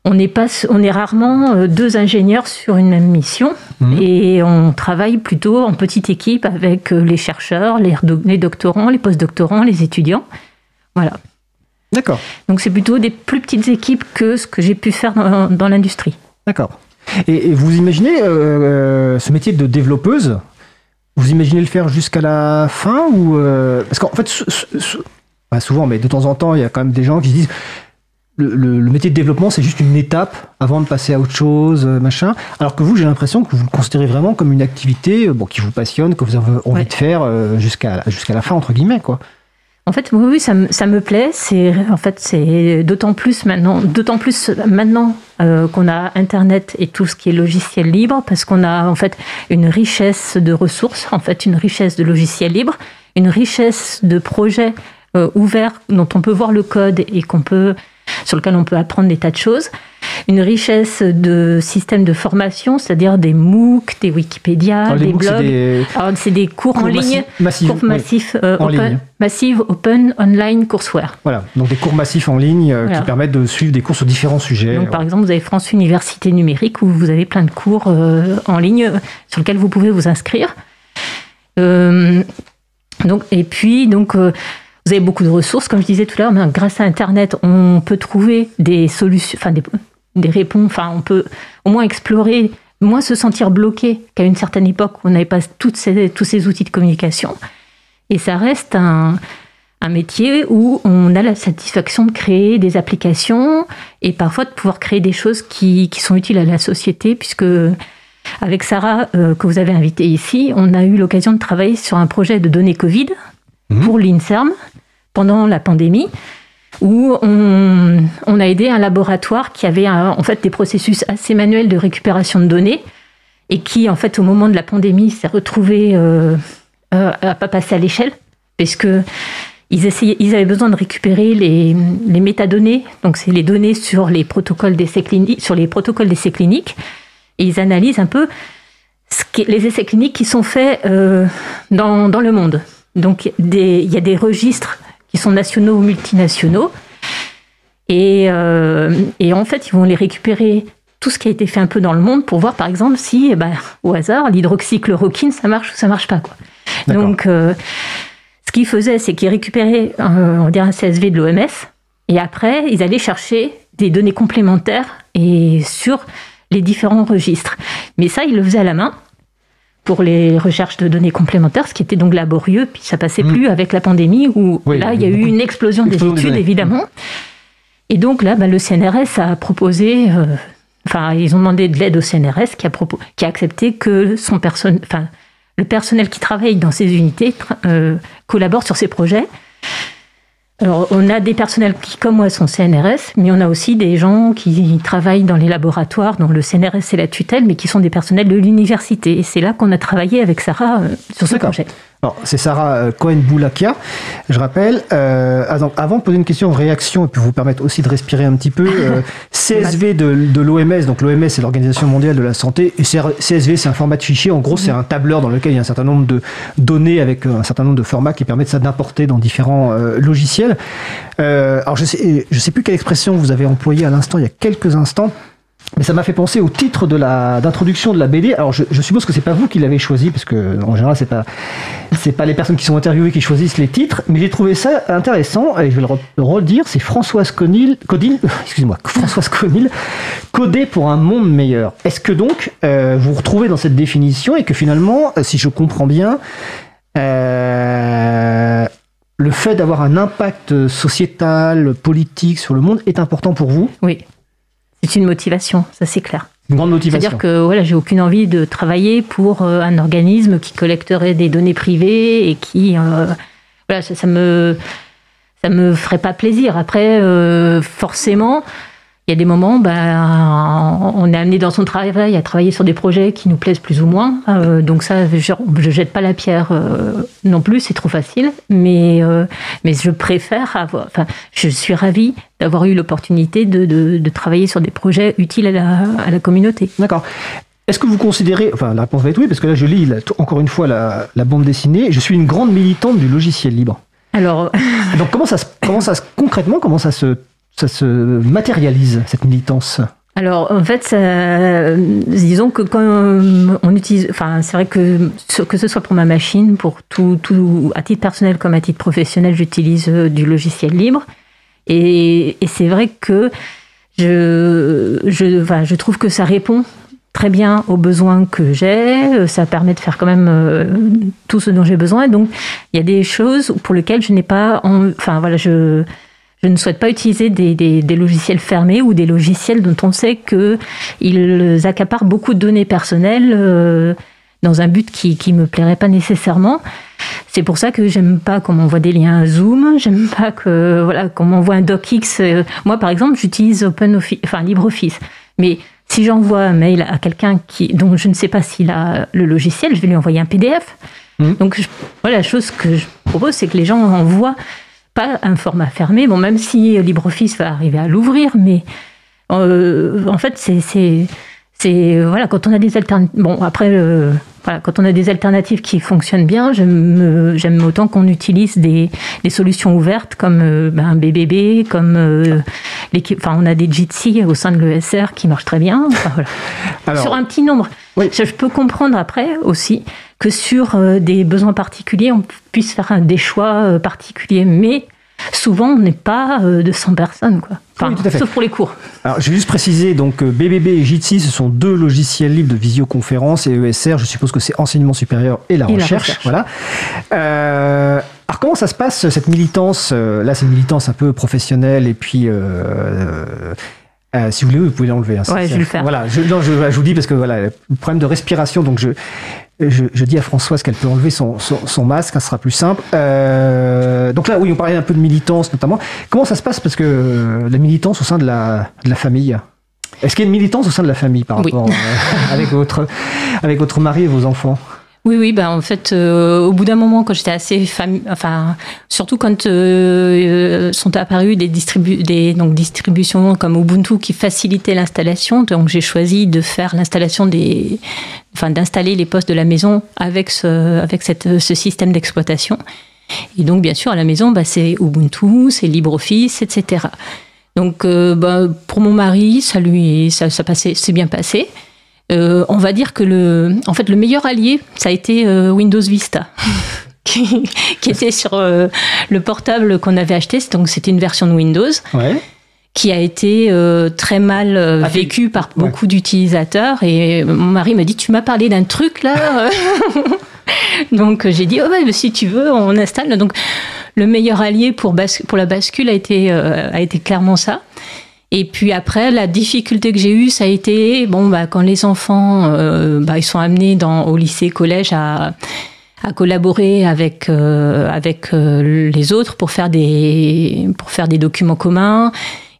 on n'est pas, on est rarement euh, deux ingénieurs sur une même mission Mhm. et on travaille plutôt en petite équipe avec euh, les chercheurs, les, do- les doctorants, les postdoctorants, les étudiants. Voilà. D'accord, Donc c'est plutôt des plus petites équipes que ce que j'ai pu faire dans, dans l'industrie. d'accord. Et, et vous imaginez euh, ce métier de développeuse Vous imaginez le faire jusqu'à la fin ou euh, parce qu'en fait, pas souvent, mais de temps en temps, il y a quand même des gens qui se disent le, le- le métier de développement, c'est juste une étape avant de passer à autre chose, euh, machin. Alors que vous, j'ai l'impression que vous le considérez vraiment comme une activité euh, bon, qui vous passionne, que vous avez envie Ouais. de faire euh, jusqu'à jusqu'à la fin, entre guillemets, quoi. En fait, oui, oui, ça, me- ça me plaît. C'est en fait, c'est d'autant plus maintenant, d'autant plus maintenant euh, qu'on a Internet et tout ce qui est logiciel libre, parce qu'on a en fait une richesse de ressources, en fait, une richesse de logiciels libres, une richesse de projets euh, ouverts dont on peut voir le code et qu'on peut sur lequel on peut apprendre des tas de choses, une richesse de systèmes de formation, c'est-à-dire des MOOC, des Wikipédia, Alors, des MOOC, blogs. c'est des cours, en cours ligne, massi- massifs, cours oui. massifs, euh, en open, ligne. massive, open, online, courseware. Voilà, donc des cours massifs en ligne euh, Voilà. qui permettent de suivre des cours sur différents sujets. Donc, par exemple, vous avez France Université Numérique où vous avez plein de cours euh, en ligne euh, sur lesquels vous pouvez vous inscrire. Donc, et puis, donc, vous avez beaucoup de ressources, comme je disais tout à l'heure, grâce à Internet, on peut trouver des solutions, enfin des, des réponses, enfin, on peut au moins explorer, moins se sentir bloqué qu'à une certaine époque où on n'avait pas toutes ces, tous ces outils de communication. Et ça reste un, un métier où on a la satisfaction de créer des applications et parfois de pouvoir créer des choses qui, qui sont utiles à la société, puisque avec Sarah, euh, que vous avez invitée ici, on a eu l'occasion de travailler sur un projet de données Covid Mhm. pour l'INSERM pendant la pandémie, où on, a aidé un laboratoire qui avait un- en fait des processus assez manuels de récupération de données et qui, en fait, au moment de la pandémie, s'est retrouvé euh, euh, à pas passer à l'échelle, parce que ils, avaient besoin de récupérer les, métadonnées, donc c'est les données sur les protocoles d'essais cliniques, sur les protocoles d'essais cliniques, et ils analysent un peu les essais cliniques qui sont faits euh, dans le monde. Donc des- il y a des registres qui sont nationaux ou multinationaux, et, euh, et en fait ils vont les récupérer tout ce qui a été fait un peu dans le monde pour voir par exemple si, eh ben, au hasard, l'hydroxychloroquine ça marche ou ça marche pas quoi. Donc euh, ce qu'ils faisaient, c'est qu'ils récupéraient un, on dire un CSV de l'OMS et après, ils allaient chercher des données complémentaires et sur les différents registres. Mais ça, ils le faisaient à la main pour les recherches de données complémentaires, ce qui était donc laborieux, puis ça passait Mm. plus avec la pandémie où Oui, là, il y a eu une explosion des études, évidemment. Et donc là, bah, le CNRS a proposé, euh, enfin, ils ont demandé de l'aide au CNRS qui a, propo- qui a accepté que son personne, enfin, le personnel qui travaille dans ces unités euh, collabore sur ces projets. Alors, on a des personnels qui, comme moi, sont CNRS, mais on a aussi des gens qui travaillent dans les laboratoires, dont le CNRS c'est la tutelle, mais qui sont des personnels de l'université. Et c'est là qu'on a travaillé avec Sarah euh, sur ce projet. Alors, c'est Sarah euh, Cohen-Boulakia, je rappelle. Euh, ah, avant de poser une question en réaction et puis vous permettre aussi de respirer un petit peu, euh, CSV de, de l'OMS, donc l'OMS c'est l'Organisation mondiale de la santé, et CSV c'est un format de fichier, en gros c'est un tableur dans lequel il y a un certain nombre de données avec euh, un certain nombre de formats qui permettent ça d'importer dans différents euh, logiciels. Euh, alors je sais, je sais plus quelle expression vous avez employée à l'instant, il y a quelques instants. Mais ça m'a fait penser au titre de la d'introduction de la BD. Alors je, suppose que c'est pas vous qui l'avez choisi parce que en général c'est pas c'est pas les personnes qui sont interviewées qui choisissent les titres, mais j'ai trouvé ça intéressant et je vais le re- le redire. C'est Françoise Conil, Codil, excusez-moi, Françoise Conil, codé pour un monde meilleur. Est-ce que donc euh, vous vous retrouvez dans cette définition et que finalement, euh, si je comprends bien, euh, le fait d'avoir un impact sociétal, politique sur le monde est important pour vous? Oui. C'est une motivation, ça c'est clair. Une grande motivation. C'est-à-dire que voilà, j'ai aucune envie de travailler pour euh, un organisme qui collecterait des données privées et qui euh, voilà, ça, ça me ça me ferait pas plaisir. Après, euh, forcément, il y a des moments, bah, on est amené dans son travail à travailler sur des projets qui nous plaisent plus ou moins. Euh, donc ça, je, je jette pas la pierre euh, non plus, c'est trop facile. Mais, euh, mais je préfère avoir. Enfin, je suis ravie d'avoir eu l'opportunité de, de, de, travailler sur des projets utiles à la, à la communauté. D'accord. Est-ce que vous considérez, enfin la réponse va être oui, parce que là je lis encore une fois la, la bande dessinée, je suis une grande militante du logiciel libre. Alors, donc comment ça, comment ça concrètement, comment ça se ça se matérialise, cette militance alors en fait, disons que quand on utilise, enfin c'est vrai que que ce soit pour ma machine, pour tout, tout à titre personnel comme à titre professionnel, j'utilise euh, du logiciel libre. Et, c'est vrai que je, je, trouve que ça répond très bien aux besoins que j'ai. Ça permet de faire quand même euh, tout ce dont j'ai besoin. Donc il y a des choses pour lesquelles je n'ai pas, enfin voilà, je je ne souhaite pas utiliser des, des, logiciels fermés ou des logiciels dont on sait qu'ils accaparent beaucoup de données personnelles euh, dans un but qui ne me plairait pas nécessairement. C'est pour ça que j'aime pas qu'on m'envoie des liens Zoom, j'aime pas que voilà qu'on m'envoie un docx. Euh, moi, par exemple, j'utilise enfin LibreOffice, mais si j'envoie un mail à quelqu'un qui dont je ne sais pas s'il a le logiciel, je vais lui envoyer un PDF. Mmh. Donc voilà, la chose que je propose, c'est que les gens envoient pas un format fermé. Bon, même si LibreOffice va arriver à l'ouvrir, mais euh, en fait, c'est c'est voilà quand on a des alternatives. Bon, après, euh, voilà, quand on a des alternatives qui fonctionnent bien, j'aime autant qu'on utilise des, des, solutions ouvertes comme euh, ben, BBB, comme enfin, on a des Jitsi au sein de l'ESR qui marchent très bien. voilà. Sur un petit nombre. Oui. Je peux comprendre après aussi que sur euh, des besoins particuliers, on puisse faire des choix euh, particuliers. Mais souvent, on n'est pas euh, de 100 personnes, quoi. Sauf pour les cours. Alors, je vais juste préciser, donc BBB et Jitsi, ce sont deux logiciels libres de visioconférence et ESR, je suppose que c'est enseignement supérieur et la, recherche, Voilà. alors, comment ça se passe, cette militance Là, c'est une militance un peu professionnelle et puis. si vous voulez, vous pouvez l'enlever. Hein, ouais, je vais le faire. Voilà, je, non, je, je, vous dis parce que voilà, le problème de respiration, donc je, je, dis à Françoise qu'elle peut enlever son, son, masque, ça sera plus simple. Euh, donc là, oui, on parlait un peu de militance notamment. Comment ça se passe? Parce que euh, la militance au sein de la, de la famille, est-ce qu'il y a une militance au sein de la famille par rapport euh, avec, votre, avec votre mari et vos enfants? Oui, oui, ben en fait, euh, au bout d'un moment, quand j'étais assez enfin, surtout quand euh, sont apparues des, distributions comme Ubuntu qui facilitaient l'installation, donc j'ai choisi de faire l'installation des, enfin, d'installer les postes de la maison avec ce, avec cette, ce système d'exploitation. Et donc, bien sûr, à la maison, bah, c'est Ubuntu, c'est LibreOffice, etc. Donc, euh, bah, pour mon mari, ça lui, ça passait, c'est bien passé. Euh, on va dire que le, en fait, le meilleur allié, ça a été euh, Windows Vista. qui, était sur euh, le portable qu'on avait acheté, donc c'était une version de Windows, qui a été très mal ah, vécue par beaucoup d'utilisateurs. Et mon mari m'a dit, tu m'as parlé d'un truc là Donc j'ai dit, oh, si tu veux, on installe. Donc le meilleur allié pour, pour la bascule a été, a été clairement ça. Et puis après, la difficulté que j'ai eue, ça a été bon, bah, quand les enfants, euh, bah, ils sont amenés dans, au lycée, collège à, à collaborer avec euh, avec euh, les autres pour faire des pour faire des documents communs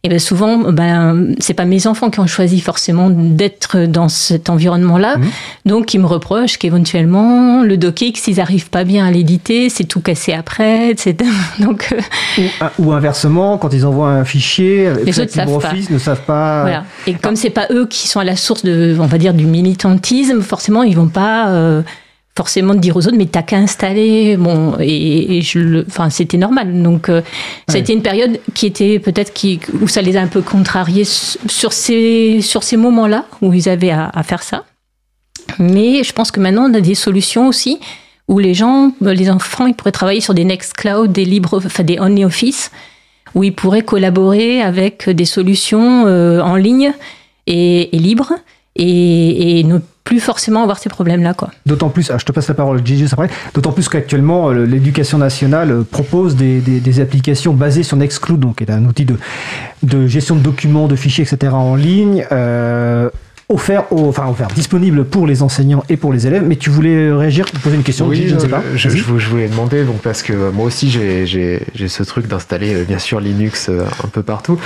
et bien souvent, ben, c'est pas mes enfants qui ont choisi forcément d'être dans cet environnement-là. Mhm. Donc, ils me reprochent qu'éventuellement, le docx, s'ils n'arrivent pas bien à l'éditer, c'est tout cassé après, etc. Donc, euh, ou, inversement, quand ils envoient un fichier, les autres LibreOffice ne savent pas. Voilà. Et comme c'est pas eux qui sont à la source de, on va dire, du militantisme, forcément, ils vont pas. Euh, forcément de dire aux autres mais t'as qu'à installer bon et, je enfin c'était normal. Donc euh, ça a été une période qui était peut-être qui où ça les a un peu contrariés sur ces sur ces moments là où ils avaient à, faire ça. Mais je pense que maintenant on a des solutions aussi où les gens les enfants ils pourraient travailler sur des Nextcloud des libres enfin des OnlyOffice où ils pourraient collaborer avec des solutions euh, en ligne et, et libres. Et, et ne plus forcément avoir ces problèmes-là. quoi. D'autant plus, ah, je te passe la parole, Gigi, après, d'autant plus qu'actuellement, euh, l'éducation nationale euh, propose des, des, applications basées sur Nextcloud, donc qui est un outil de, de gestion de documents, de fichiers, etc. en ligne. Euh, offert, enfin offert, disponible pour les enseignants et pour les élèves. Mais tu voulais réagir, poser une question Oui, je, ne sais pas. Je, je, voulais demander, donc, parce que moi aussi j'ai ce truc d'installer bien sûr Linux un peu partout.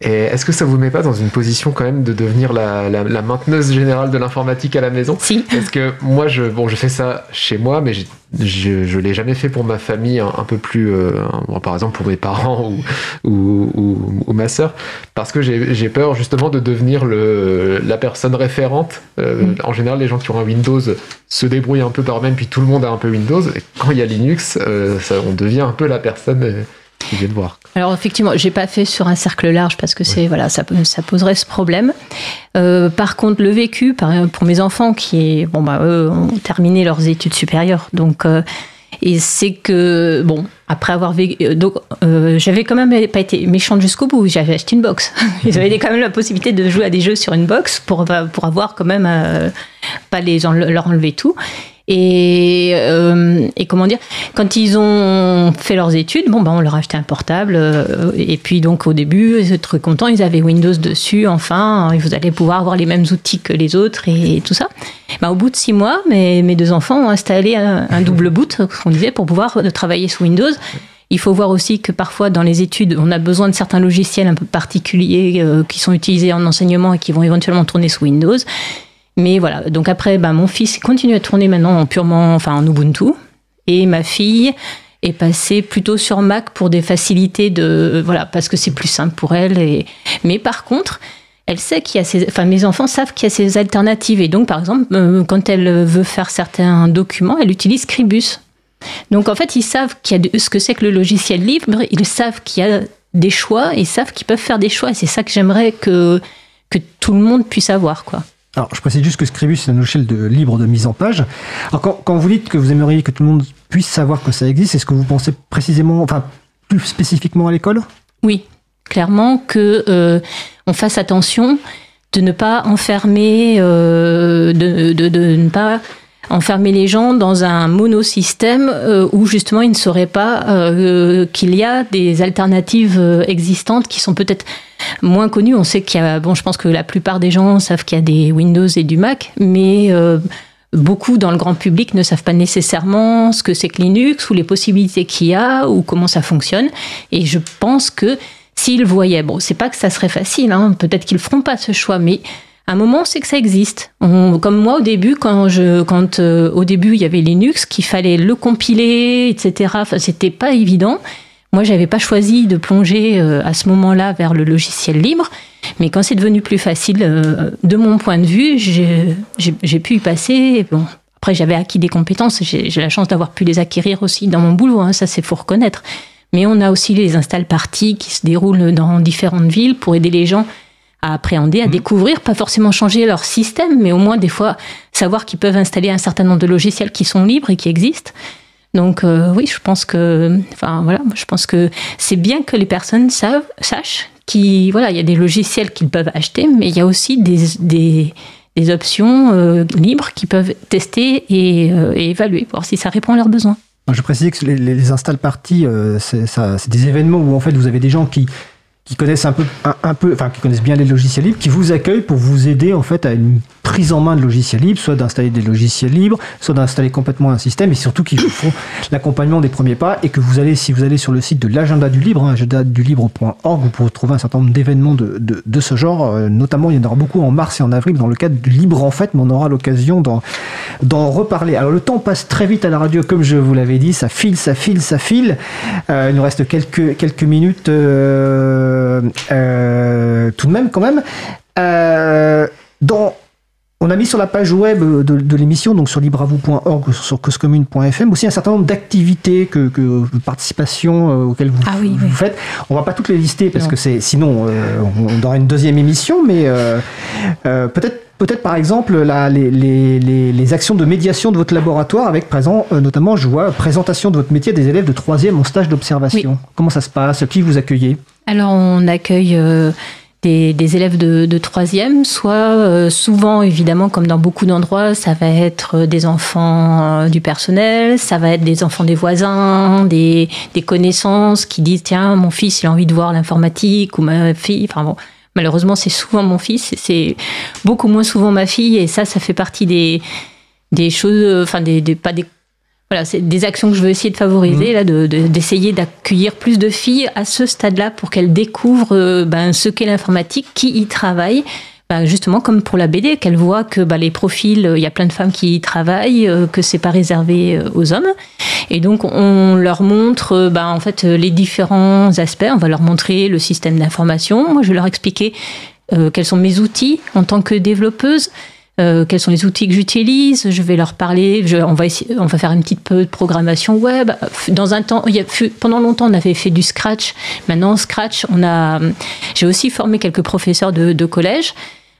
Et est-ce que ça vous met pas dans une position quand même de devenir la, la, la mainteneuse générale de l'informatique à la maison Si. Parce que moi, je, bon, je fais ça chez moi, mais j'ai- je, je l'ai jamais fait pour ma famille, un, un peu plus, euh, bon, par exemple pour mes parents ou, ou, ou- ou ma sœur, parce que j'ai j'ai peur justement de devenir le, la personne référente. Euh, Mm. En général, les gens qui ont un Windows se débrouillent un peu par eux-mêmes, puis tout le monde a un peu Windows. Et quand il y a Linux, euh, ça, on devient un peu la personne qui vient de voir. Alors effectivement, j'ai pas fait sur un cercle large parce que c'est voilà, ça, poserait ce problème. Euh, par contre, le vécu par, pour mes enfants qui est bon bah eux ont terminé leurs études supérieures, donc euh, et c'est que bon après avoir vécu, euh, donc euh, j'avais quand même pas été méchante jusqu'au bout. J'avais acheté une box. Ils avaient quand même la possibilité de jouer à des jeux sur une box pour pour avoir quand même euh, pas les leur enlever tout. Et, euh, et comment dire, quand ils ont fait leurs études, bon, ben, on leur a acheté un portable. euh, et puis, donc, au début, ils étaient très contents. Ils avaient Windows dessus. Enfin, vous allez pouvoir avoir les mêmes outils que les autres et, tout ça. Ben, au bout de six mois, mes, deux enfants ont installé un, un double boot, qu'on disait, pour pouvoir travailler sous Windows. Il faut voir aussi que parfois dans les études, on a besoin de certains logiciels un peu particuliers euh, qui sont utilisés en enseignement et qui vont éventuellement tourner sous Windows. Mais voilà, donc après, bah, mon fils continue à tourner maintenant en purement, en Ubuntu, et ma fille est passée plutôt sur Mac pour des facilités de, voilà, parce que c'est plus simple pour elle. Et... Mais par contre, elle sait qu'il y a ces, enfin mes enfants savent qu'il y a ces alternatives, et donc par exemple, euh, quand elle veut faire certains documents, elle utilise Scribus. Donc en fait, ils savent qu'il y a ce que c'est que le logiciel libre, ils savent qu'il y a des choix, ils savent qu'ils peuvent faire des choix, et c'est ça que j'aimerais que que tout le monde puisse avoir, quoi. Alors, je précise juste que Scribus, c'est un logiciel de, libre de mise en page. Alors, quand, vous dites que vous aimeriez que tout le monde puisse savoir que ça existe, est-ce que vous pensez précisément, enfin, plus spécifiquement à l'école? Oui, clairement que euh, on fasse attention de ne pas enfermer, euh, de ne pas enfermer les gens dans un monosystème euh, où justement ils ne sauraient pas euh, qu'il y a des alternatives euh, existantes qui sont peut-être moins connues. On sait qu'il y a, bon, je pense que la plupart des gens savent qu'il y a des Windows et du Mac, mais euh, beaucoup dans le grand public ne savent pas nécessairement ce que c'est que Linux ou les possibilités qu'il y a ou comment ça fonctionne. Et je pense que s'ils voyaient, bon, c'est pas que ça serait facile, hein, peut-être qu'ils feront pas ce choix, mais un moment, sait que ça existe. Comme moi, au début, quand, je, quand euh, au début il y avait Linux, qu'il fallait le compiler, etc. Enfin, c'était pas évident. Moi, j'avais pas choisi de plonger euh, à ce moment-là vers le logiciel libre, mais quand c'est devenu plus facile, euh, de mon point de vue, j'ai pu y passer. Bon, après, j'avais acquis des compétences. J'ai la chance d'avoir pu les acquérir aussi dans mon boulot. hein, ça, c'est faut reconnaître. Mais on a aussi les install parties qui se déroulent dans différentes villes pour aider les gens à appréhender, à découvrir, pas forcément changer leur système, mais au moins des fois savoir qu'ils peuvent installer un certain nombre de logiciels qui sont libres et qui existent. Donc euh, oui, je pense que, enfin voilà, je pense que c'est bien que les personnes savent, sachent qu'il voilà, il y a des logiciels qu'ils peuvent acheter, mais il y a aussi des, des, des options euh, libres qu'ils peuvent tester et, euh, et évaluer, voir si ça répond à leurs besoins. Je précise que les, les install parties, euh, c'est des événements où en fait vous avez des gens qui, qui connaissent un peu, un, peu, enfin qui connaissent bien les logiciels libres, qui vous accueillent pour vous aider en fait à une prise en main de logiciels libres, soit d'installer des logiciels libres, soit d'installer complètement un système, et surtout qui vous font l'accompagnement des premiers pas, et que vous allez, si vous allez sur le site de l'agenda du libre, hein, agendadulibre.org, vous pourrez trouver un certain nombre d'événements de, de, de ce genre, euh, notamment il y en aura beaucoup en mars et en avril dans le cadre du libre en fait, mais on aura l'occasion d'en d'en reparler. Alors le temps passe très vite à la radio, comme je vous l'avais dit, ça file, ça file, ça file. Euh, il nous reste quelques, quelques minutes euh, tout de même quand même. Dans, on a mis sur la page web de, de l'émission, donc sur libravou.org, sur causecommune.fm, aussi un certain nombre d'activités, que, que de participation euh, auxquelles vous, Ah oui, vous oui. faites. On va pas toutes les lister parce Non. que c'est sinon euh, on aura une deuxième émission, mais euh, euh, peut-être peut-être par exemple la- les, les, les, les actions de médiation de votre laboratoire avec présent euh, notamment je vois présentation de votre métier à des élèves de troisième en stage d'observation. Comment ça se passe? Qui vous accueillez? Alors, on accueille euh, des, des élèves de, de troisième, soit euh, souvent, évidemment, comme dans beaucoup d'endroits, ça va être euh, des enfants euh, du personnel, ça va être des enfants des voisins, des, des connaissances qui disent tiens, mon fils, il a envie de voir l'informatique ou ma fille. Enfin bon, malheureusement, c'est souvent mon fils, c'est beaucoup moins souvent ma fille, et ça, ça fait partie des des choses, euh, enfin des, des- pas des voilà, c'est des actions que je veux essayer de favoriser, là, de- de- d'essayer d'accueillir plus de filles à ce stade-là pour qu'elles découvrent euh, ben, ce qu'est l'informatique, qui y travaille. Ben, justement, comme pour la BD, qu'elles voient que ben, les profils, euh, il y a plein de femmes qui y travaillent, euh, que c'est pas réservé aux hommes. Et donc, on leur montre ben, en fait, les différents aspects. On va leur montrer le système d'information. Moi, je vais leur expliquer quels sont mes outils en tant que développeuse. Euh, quels sont les outils que j'utilise? Je vais leur parler. je- on va essayer, on va faire une petite peu de programmation web. Dans un temps, il y a, pendant longtemps, on avait fait du Scratch. Maintenant, Scratch, on a. J'ai aussi formé quelques professeurs de, de collège.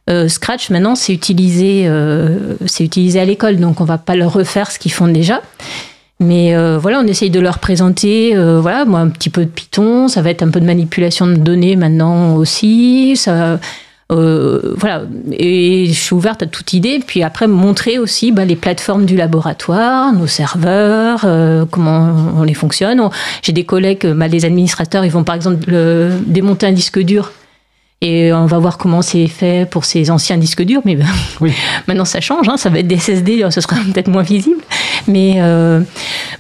Euh, Scratch, maintenant, c'est utilisé, euh, c'est utilisé à l'école, donc on va pas leur refaire ce qu'ils font déjà. Mais euh, voilà, on essaye de leur présenter, euh, voilà, moi un petit peu de Python, ça va être un peu de manipulation de données maintenant aussi, ça, euh, voilà. Et je suis ouverte à toute idée. Puis après, montrer aussi bah, les plateformes du laboratoire, nos serveurs, euh, comment on les fonctionne. On- J'ai des collègues, euh, bah, les administrateurs, ils vont par exemple le- démonter un disque dur. Et on va voir comment c'est fait pour ces anciens disques durs. Mais ben, Oui. maintenant, ça change. hein, ça va être des SSD, ce sera peut-être moins visible. Mais, euh,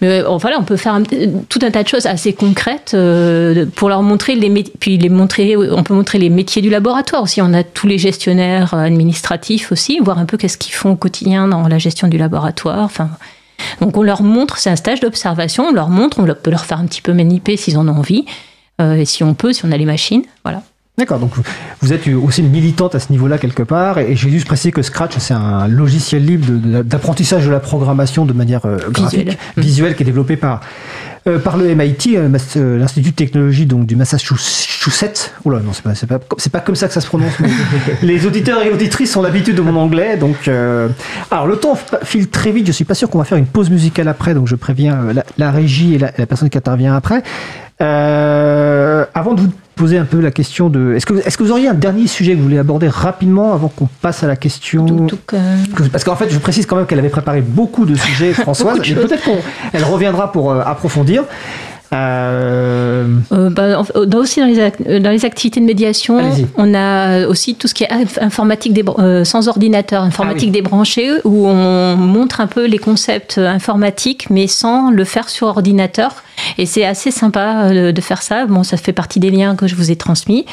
mais euh, voilà, on peut faire un- tout un tas de choses assez concrètes euh, pour leur montrer les puis les montrer. On peut montrer les métiers du laboratoire aussi. On a tous les gestionnaires euh, administratifs aussi, voir un peu qu'est-ce qu'ils font au quotidien dans la gestion du laboratoire. Enfin, donc on leur montre, c'est un stage d'observation. On leur montre, on peut leur faire un petit peu maniper s'ils en ont envie, euh, et si on peut, si on a les machines, voilà. D'accord, donc vous- êtes aussi une militante à ce niveau-là quelque part, et j'ai juste précisé que Scratch, c'est un logiciel libre de- de- d'apprentissage de, la programmation de manière euh, graphique, Visuelle. visuelle, qui est développé par, euh, par le MIT, euh, l'Institut de technologie donc, du Massachusetts. Oula, non, c'est pas, pas, pas comme ça que ça se prononce. mais les auditeurs et auditrices ont l'habitude de mon anglais, donc... alors, le temps file très vite, je suis pas sûr qu'on va faire une pause musicale après, donc je préviens la, la régie et la, la personne qui intervient après. Avant de vous poser un peu la question de... Est-ce que, est-ce que vous auriez un dernier sujet que vous voulez aborder rapidement avant qu'on passe à la question... Tout- tout Parce qu'en fait, je précise quand même qu'elle avait préparé beaucoup de sujets, Françoise, et peut-être qu'elle reviendra pour euh, approfondir. Euh, Euh, bah, en- dans, aussi dans les, euh, dans les activités de médiation, on a aussi tout ce qui est inf- informatique euh, sans ordinateur, informatique Ah oui. débranchée, où on montre un peu les concepts informatiques, mais sans le faire sur ordinateur. Et c'est assez sympa de faire ça. Bon, ça fait partie des liens que je vous ai transmis.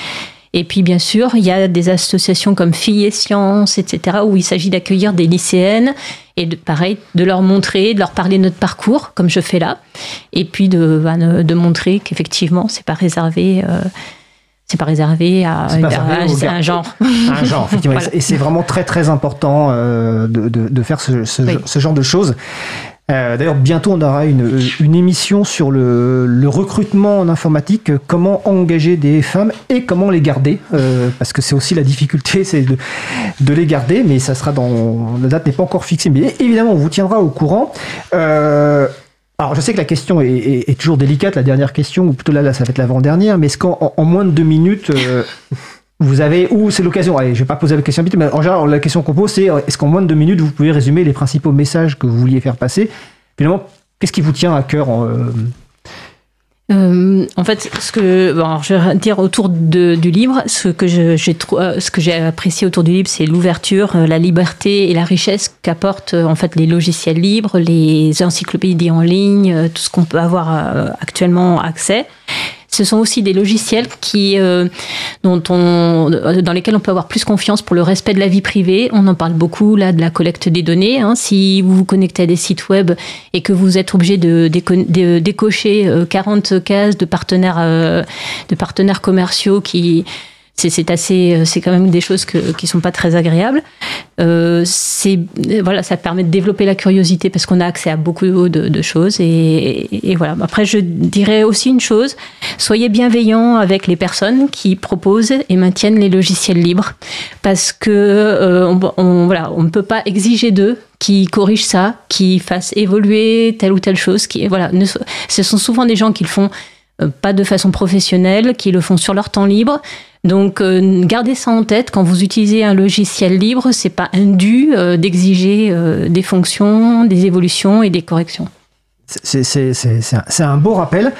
Et puis, bien sûr, il y a des associations comme Filles et Sciences, etc., où il s'agit d'accueillir des lycéennes et de, pareil, de leur montrer, de leur parler de notre parcours, comme je fais là, et puis de, bah, de, montrer qu'effectivement, c'est pas réservé. euh, c'est pas réservé à, pas réservé gars. un genre. un genre, effectivement. Voilà. Et c'est vraiment très très important euh, de, de- de faire ce, ce- Oui. ce genre de choses. Euh, D'ailleurs, bientôt on aura une, une émission sur le, le recrutement en informatique, comment engager des femmes et comment les garder, euh, parce que c'est aussi la difficulté, c'est de, de les garder, mais ça sera dans la date n'est pas encore fixée, mais évidemment on vous tiendra au courant. Euh, alors, je sais que la question est, est- est toujours délicate, la dernière question, ou plutôt là, là ça va être l'avant-dernière, mais est-ce qu'en en- en moins de deux minutes, euh, vous avez, ou c'est l'occasion, allez, je vais pas poser la question vite, mais en général, la question qu'on pose, c'est euh, est-ce qu'en moins de deux minutes, vous pouvez résumer les principaux messages que vous vouliez faire passer? Finalement, qu'est-ce qui vous tient à cœur en, euh, Euh, fait, ce que je vais dire autour du livre, ce que j'ai apprécié autour du livre, c'est l'ouverture, la liberté et la richesse qu'apportent en fait les logiciels libres, les encyclopédies en ligne, tout ce qu'on peut avoir actuellement accès. Ce sont aussi des logiciels qui, euh, dont on, dans lesquels on peut avoir plus confiance pour le respect de la vie privée. On en parle beaucoup là de la collecte des données. hein. Si vous vous connectez à des sites web et que vous êtes obligé de, déco- de décocher euh, 40 cases de partenaires, euh, de partenaires commerciaux qui c'est assez euh, c'est quand même des choses que, qui sont pas très agréables. Euh, c'est voilà ça permet de développer la curiosité parce qu'on a accès à beaucoup de, de choses et, et- voilà. Après je dirais aussi une chose soyez bienveillants avec les personnes qui proposent et maintiennent les logiciels libres parce que euh, on, voilà on ne peut pas exiger d'eux qui corrigent ça qui fassent évoluer telle ou telle chose qui voilà. Ce sont souvent des gens qui le font euh, pas de façon professionnelle, qui le font sur leur temps libre. Donc, euh, gardez ça en tête quand vous utilisez un logiciel libre, c'est pas indu euh, d'exiger euh, des fonctions, des évolutions et des corrections. C'est un, beau rappel.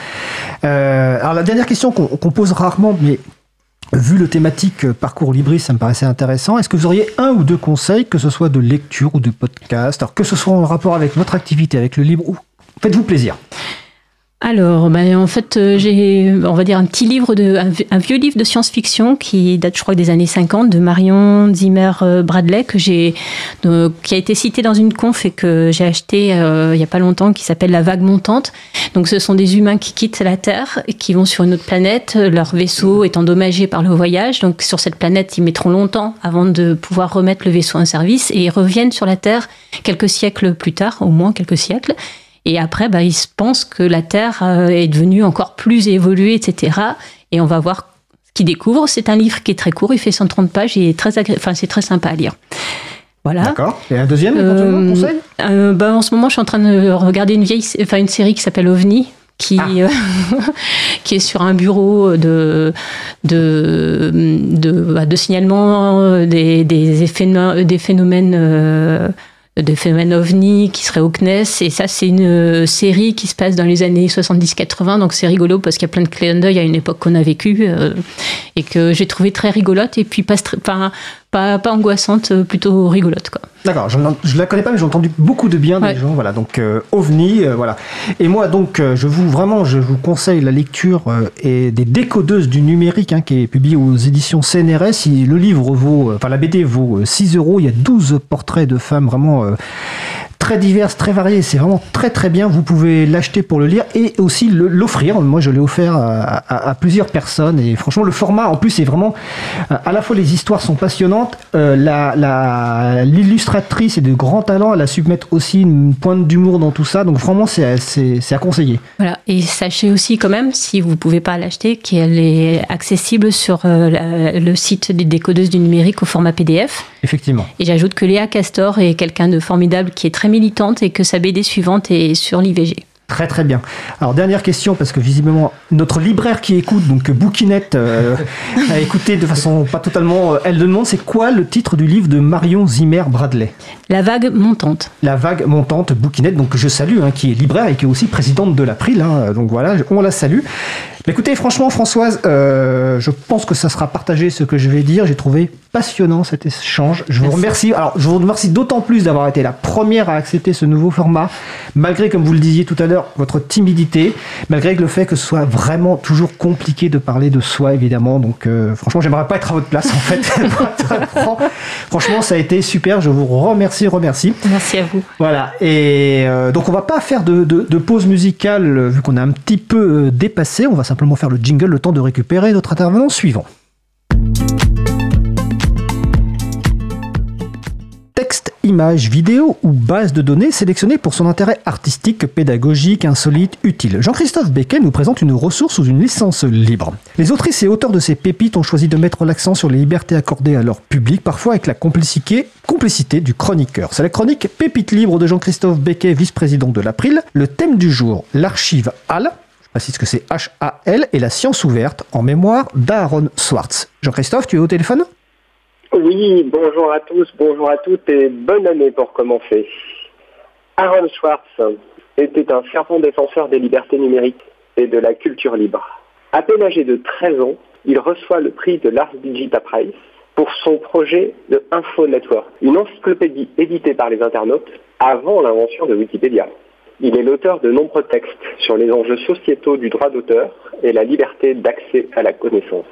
Alors la dernière question qu'on pose rarement, mais vu le thématique parcours libris, ça me paraissait intéressant. Est-ce que vous auriez un ou deux conseils, que ce soit de lecture ou de podcast, que ce soit en rapport avec votre activité, avec le libre ou Faites-vous plaisir. Alors, ben, en fait, euh, j'ai, on va dire, un petit livre, de, un, vieux livre de science-fiction qui date, je crois, des années 50, de Marion Zimmer euh, Bradley, que j'ai, qui a été cité dans une conf et que j'ai acheté euh, il n'y a pas longtemps, qui s'appelle La vague montante. Donc, ce sont des humains qui quittent la Terre et qui vont sur une autre planète. Leur vaisseau est endommagé par le voyage. Donc, sur cette planète, ils mettront longtemps avant de pouvoir remettre le vaisseau en service et ils reviennent sur la Terre quelques siècles plus tard, au moins quelques siècles. Et après, bah, ils pensent que la Terre euh, est devenue encore plus évoluée, etc. Et on va voir ce qu'ils découvrent. C'est un livre qui est très court, il fait 130 pages et très enfin, c'est très sympa à lire. Voilà. D'accord. Et un deuxième euh, conseil? euh, bah, En ce moment, je suis en train de regarder une, vieille, enfin, une série qui s'appelle OVNI, qui, ah. euh, qui est sur un bureau de, de, de, bah, de signalement des, des, effets, des phénomènes de phénomènes ovni qui serait au CNES. Et ça, c'est une euh, série qui se passe dans les années 70-80. Donc c'est rigolo parce qu'il y a plein de clins d'œil à une époque qu'on a vécue euh, et que j'ai trouvé très rigolote et puis pas, pas, pas, pas angoissante, euh, plutôt rigolote. Quoi. D'accord, je ne la connais pas, mais j'ai entendu beaucoup de bien des gens. Voilà, donc euh, OVNI, euh, voilà. Et moi, donc, je vous vraiment, je vous conseille la lecture et des décodeuses du numérique, hein, qui est publié aux éditions CNRS. le livre vaut, enfin la BD vaut 6 euros. Il y a 12 portraits de femmes vraiment très diverses, très variées. C'est vraiment très très bien. Vous pouvez l'acheter pour le lire et aussi l'offrir. Moi, je l'ai offert à, plusieurs personnes et franchement, le format en plus est vraiment à la fois les histoires sont passionnantes, euh, l'illustratrice est de grand talent. Elle a su mettre aussi une pointe d'humour dans tout ça. Donc vraiment, c'est à conseiller. Voilà. Et sachez aussi quand même, si vous pouvez pas l'acheter, qu'elle est accessible sur euh, le site des décodeuses du numérique au format PDF. Effectivement. Et j'ajoute que Léa Castor est quelqu'un de formidable qui est très militante et que sa BD suivante est sur l'IVG. Très très bien. Alors dernière question parce que visiblement notre libraire qui écoute donc Bouquinette euh, a écouté de façon pas totalement euh, elle demande c'est quoi le titre du livre de Marion Zimmer Bradley? La vague montante. La vague montante Bouquinette donc je salue hein, qui est libraire et qui est aussi présidente de l'April hein, donc voilà on la salue. écoutez franchement Françoise euh, je pense que ça sera partagé ce que je vais dire j'ai trouvé passionnant cet échange. Je vous remercie. Alors, je vous remercie d'autant plus d'avoir été la première à accepter ce nouveau format, malgré, comme vous le disiez tout à l'heure, votre timidité, malgré le fait que ce soit vraiment toujours compliqué de parler de soi, évidemment. Donc, euh, franchement, j'aimerais pas être à votre place, en fait. franchement, ça a été super. Je vous remercie, remercie. Merci à vous. Voilà. Et euh, donc, on va pas faire de, de pause musicale, vu qu'on a un petit peu euh, dépassé. On va simplement faire le jingle, le temps de récupérer notre intervenant suivant. Texte, image, vidéo ou base de données sélectionnées pour son intérêt artistique, pédagogique, insolite, utile. Jean-Christophe Becquet nous présente une ressource sous une licence libre. Les autrices et auteurs de ces pépites ont choisi de mettre l'accent sur les libertés accordées à leur public, parfois avec la complicité, du chroniqueur. C'est la chronique Pépite libre de Jean-Christophe Becquet, vice-président de l'April. Le thème du jour, l'archive HAL, précise que c'est H-A-L, et la science ouverte en mémoire d'Aaron Swartz. Jean-Christophe, tu es au téléphone? Oui, bonjour à tous, bonjour à toutes et bonne année pour commencer. Aaron Schwartz était un fervent défenseur des libertés numériques et de la culture libre. À peine âgé de 13 ans, il reçoit le prix de l'Ars Digita Prize pour son projet de Info Network, une encyclopédie éditée par les internautes avant l'invention de Wikipédia. Il est l'auteur de nombreux textes sur les enjeux sociétaux du droit d'auteur et la liberté d'accès à la connaissance.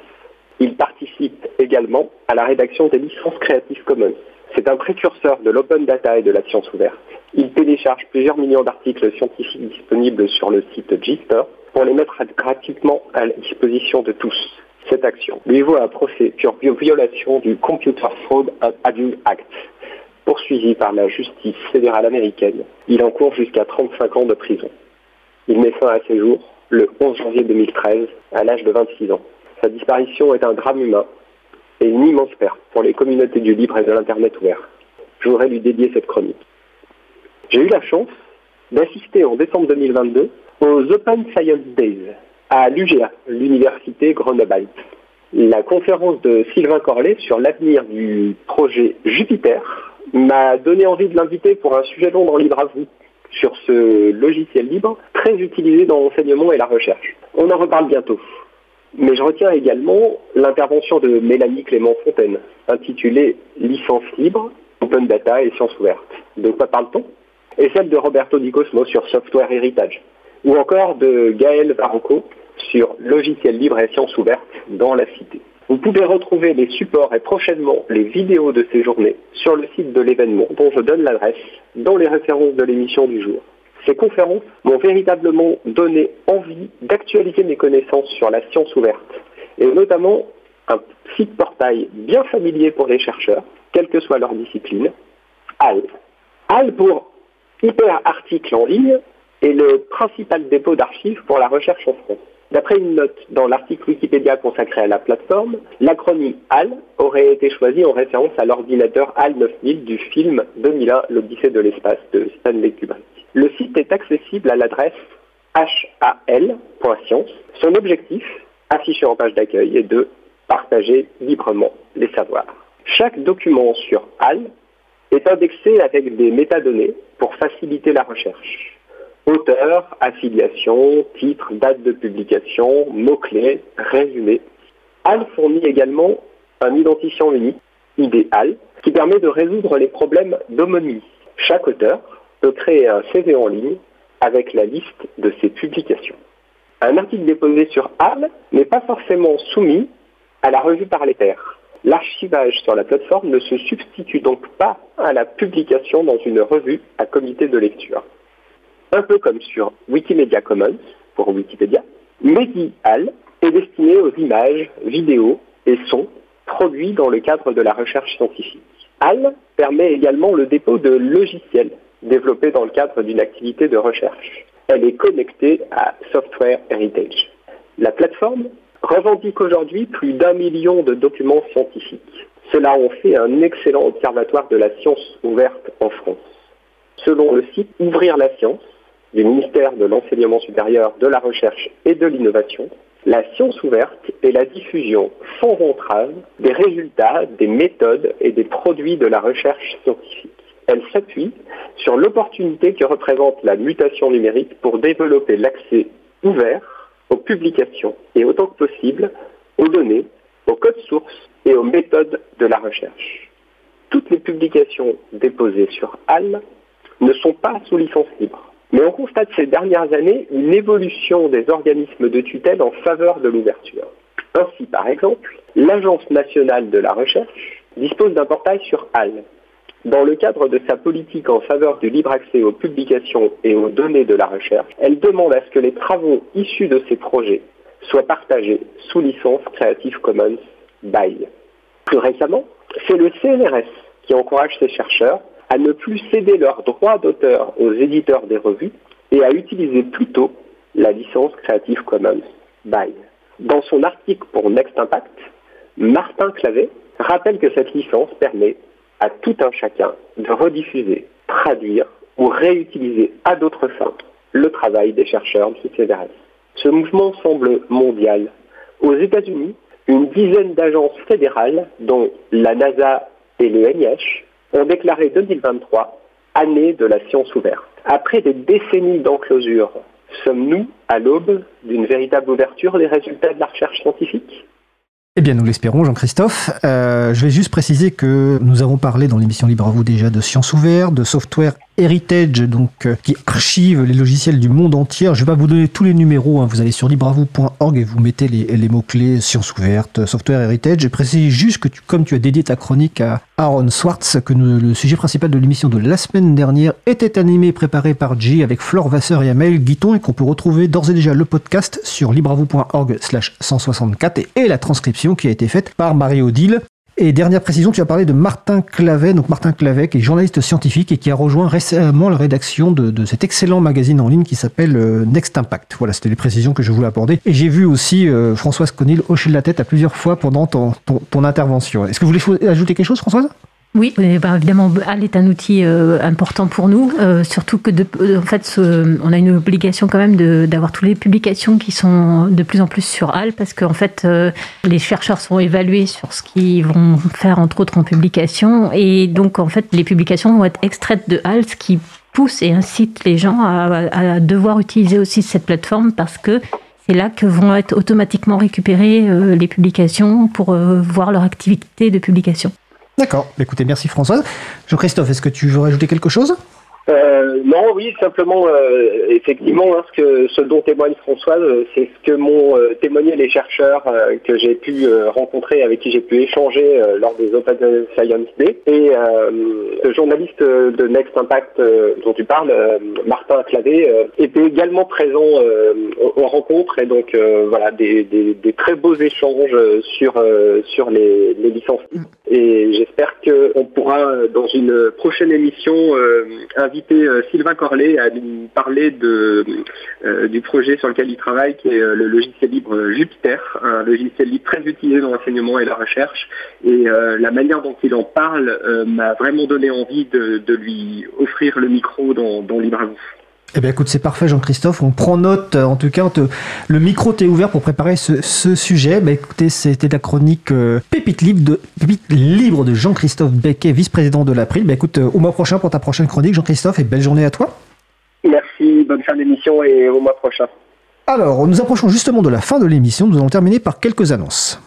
Il participe également à la rédaction des licences Creative Commons. C'est un précurseur de l'open data et de la science ouverte. Il télécharge plusieurs millions d'articles scientifiques disponibles sur le site Gister pour les mettre gratuitement à la disposition de tous. Cette action lui vaut un procès pour violation du Computer Fraud Abuse Act. Poursuivi par la justice fédérale américaine, il encourt jusqu'à 35 ans de prison. Il met fin à ses jours le 11 janvier 2013 à l'âge de 26 ans. Sa disparition est un drame humain et une immense perte pour les communautés du libre et de l'Internet ouvert. Je voudrais lui dédier cette chronique. J'ai eu la chance d'assister en décembre 2022 aux Open Science Days à l'UGA, l'Université Grenoble. La conférence de Sylvain Corlet sur l'avenir du projet Jupiter m'a donné envie de l'inviter pour un sujet long dans Libre à vous sur ce logiciel libre très utilisé dans l'enseignement et la recherche. On en reparle bientôt. Mais je retiens également l'intervention de Mélanie Clément-Fontaine, intitulée Licence libre, Open Data et sciences ouvertes. De quoi parle-t-on? Et celle de Roberto Di Cosmo sur Software Heritage, ou encore de Gaël Varocco sur Logiciel libre et sciences ouvertes dans la cité. Vous pouvez retrouver les supports et prochainement les vidéos de ces journées sur le site de l'événement dont je donne l'adresse dans les références de l'émission du jour. Ces conférences m'ont véritablement donné envie d'actualiser mes connaissances sur la science ouverte et notamment un site portail bien familier pour les chercheurs, quelle que soit leur discipline, HAL. HAL pour Hyper Article en ligne est le principal dépôt d'archives pour la recherche en France. D'après une note dans l'article Wikipédia consacré à la plateforme, l'acronyme HAL aurait été choisi en référence à l'ordinateur HAL 9000 du film 2001 L'Odyssée de l'espace de Stanley Kubrick. Le site est accessible à l'adresse hal.science. Son objectif, affiché en page d'accueil, est de partager librement les savoirs. Chaque document sur HAL est indexé avec des métadonnées pour faciliter la recherche. Auteur, affiliation, titre, date de publication, mots-clés, résumé. HAL fournit également un identifiant unique, idéal, qui permet de résoudre les problèmes d'homonymie. Chaque auteur peut créer un CV en ligne avec la liste de ses publications. Un article déposé sur HAL n'est pas forcément soumis à la revue par les pairs. L'archivage sur la plateforme ne se substitue donc pas à la publication dans une revue à comité de lecture. Un peu comme sur Wikimedia Commons pour Wikipédia, MediHal est destiné aux images, vidéos et sons produits dans le cadre de la recherche scientifique. HAL permet également le dépôt de logiciels développée dans le cadre d'une activité de recherche. Elle est connectée à Software Heritage. La plateforme revendique aujourd'hui plus d'un million de documents scientifiques. Cela en fait un excellent observatoire de la science ouverte en France. Selon le site Ouvrir la science du ministère de l'Enseignement supérieur, de la Recherche et de l'Innovation, la science ouverte est la diffusion sans entrave des résultats, des méthodes et des produits de la recherche scientifique elle s'appuie sur l'opportunité que représente la mutation numérique pour développer l'accès ouvert aux publications et autant que possible aux données, aux codes sources et aux méthodes de la recherche. Toutes les publications déposées sur HAL ne sont pas sous licence libre. Mais on constate ces dernières années une évolution des organismes de tutelle en faveur de l'ouverture. Ainsi, par exemple, l'Agence nationale de la recherche dispose d'un portail sur HAL dans le cadre de sa politique en faveur du libre accès aux publications et aux données de la recherche, elle demande à ce que les travaux issus de ces projets soient partagés sous licence Creative Commons BY. Plus récemment, c'est le CNRS qui encourage ses chercheurs à ne plus céder leurs droits d'auteur aux éditeurs des revues et à utiliser plutôt la licence Creative Commons BY. Dans son article pour Next Impact, Martin Clavet rappelle que cette licence permet à tout un chacun de rediffuser, traduire ou réutiliser à d'autres fins le travail des chercheurs du CNRS. Ce mouvement semble mondial. Aux États-Unis, une dizaine d'agences fédérales, dont la NASA et le NIH, ont déclaré 2023 année de la science ouverte. Après des décennies d'enclosure, sommes-nous à l'aube d'une véritable ouverture des résultats de la recherche scientifique? Eh bien, nous l'espérons, Jean-Christophe. Euh, je vais juste préciser que nous avons parlé dans l'émission Libre à vous déjà de sciences ouvertes, de software Heritage, donc euh, qui archive les logiciels du monde entier. Je vais pas vous donner tous les numéros. Hein. Vous allez sur libravou.org et vous mettez les, mots-clés sciences ouvertes, software heritage. Je précise juste que comme tu as dédié ta chronique à Aaron Swartz, que le sujet principal de l'émission de la semaine dernière était animé et préparé par G avec Flore Vasseur et Amel Guiton et qu'on peut retrouver d'ores et déjà le podcast sur libravou.org slash 164 et la transcription qui a été faite par Marie-Odile. Et dernière précision, tu as parlé de Martin Clavet, donc Martin Clavet, qui est journaliste scientifique et qui a rejoint récemment la rédaction de, cet excellent magazine en ligne qui s'appelle euh, Next Impact. Voilà, c'était les précisions que je voulais apporter. Et j'ai vu aussi euh, Françoise Conil hocher la tête à plusieurs fois pendant ton, ton intervention. Est-ce que vous voulez ajouter quelque chose, Françoise? Oui, ben, évidemment, HAL est un outil euh, important pour nous, euh, surtout que de, euh, en fait, on a une obligation quand même d'avoir toutes les publications qui sont de plus en plus sur HAL, parce qu'en fait, les chercheurs sont évalués sur ce qu'ils vont faire, entre autres, en publication, et donc, en fait, les publications vont être extraites de HAL, ce qui pousse et incite les gens à, à devoir utiliser aussi cette plateforme, parce que c'est là que vont être automatiquement récupérées les publications pour voir leur activité de publication. D'accord. Écoutez, merci Françoise. Jean-Christophe, est-ce que tu veux rajouter quelque chose? Euh, non, oui, simplement, euh, effectivement, hein, ce, que, ce dont témoigne Françoise, euh, c'est ce que m'ont euh, témoigné les chercheurs euh, que j'ai pu rencontrer, avec qui j'ai pu échanger lors des Open Science Day. Et le journaliste de Next Impact dont tu parles, Martin Clavé, était également présent aux, aux rencontres et donc voilà des, des- des très beaux échanges sur sur les, les licences. Et j'espère qu'on pourra dans une prochaine émission euh, Sylvain Corlet à nous parler euh, du projet sur lequel il travaille, qui est euh, le logiciel libre Jupiter, un logiciel libre très utilisé dans l'enseignement et la recherche. Et la manière dont il en parle m'a vraiment donné envie de, de lui offrir le micro dans, dans Libre à vous. Eh bien écoute, c'est parfait Jean-Christophe, on prend note, euh, en tout cas, te- le micro t'est ouvert pour préparer ce, ce sujet. Bah écoutez, c'était la chronique euh, Pépite, libre de, Pépite libre de Jean-Christophe Becquet, vice-président de l'April. Bah écoute, euh, au mois prochain pour ta prochaine chronique Jean-Christophe et belle journée à toi. Merci, bonne fin d'émission et au mois prochain. Alors, nous approchons justement de la fin de l'émission, nous allons terminer par quelques annonces.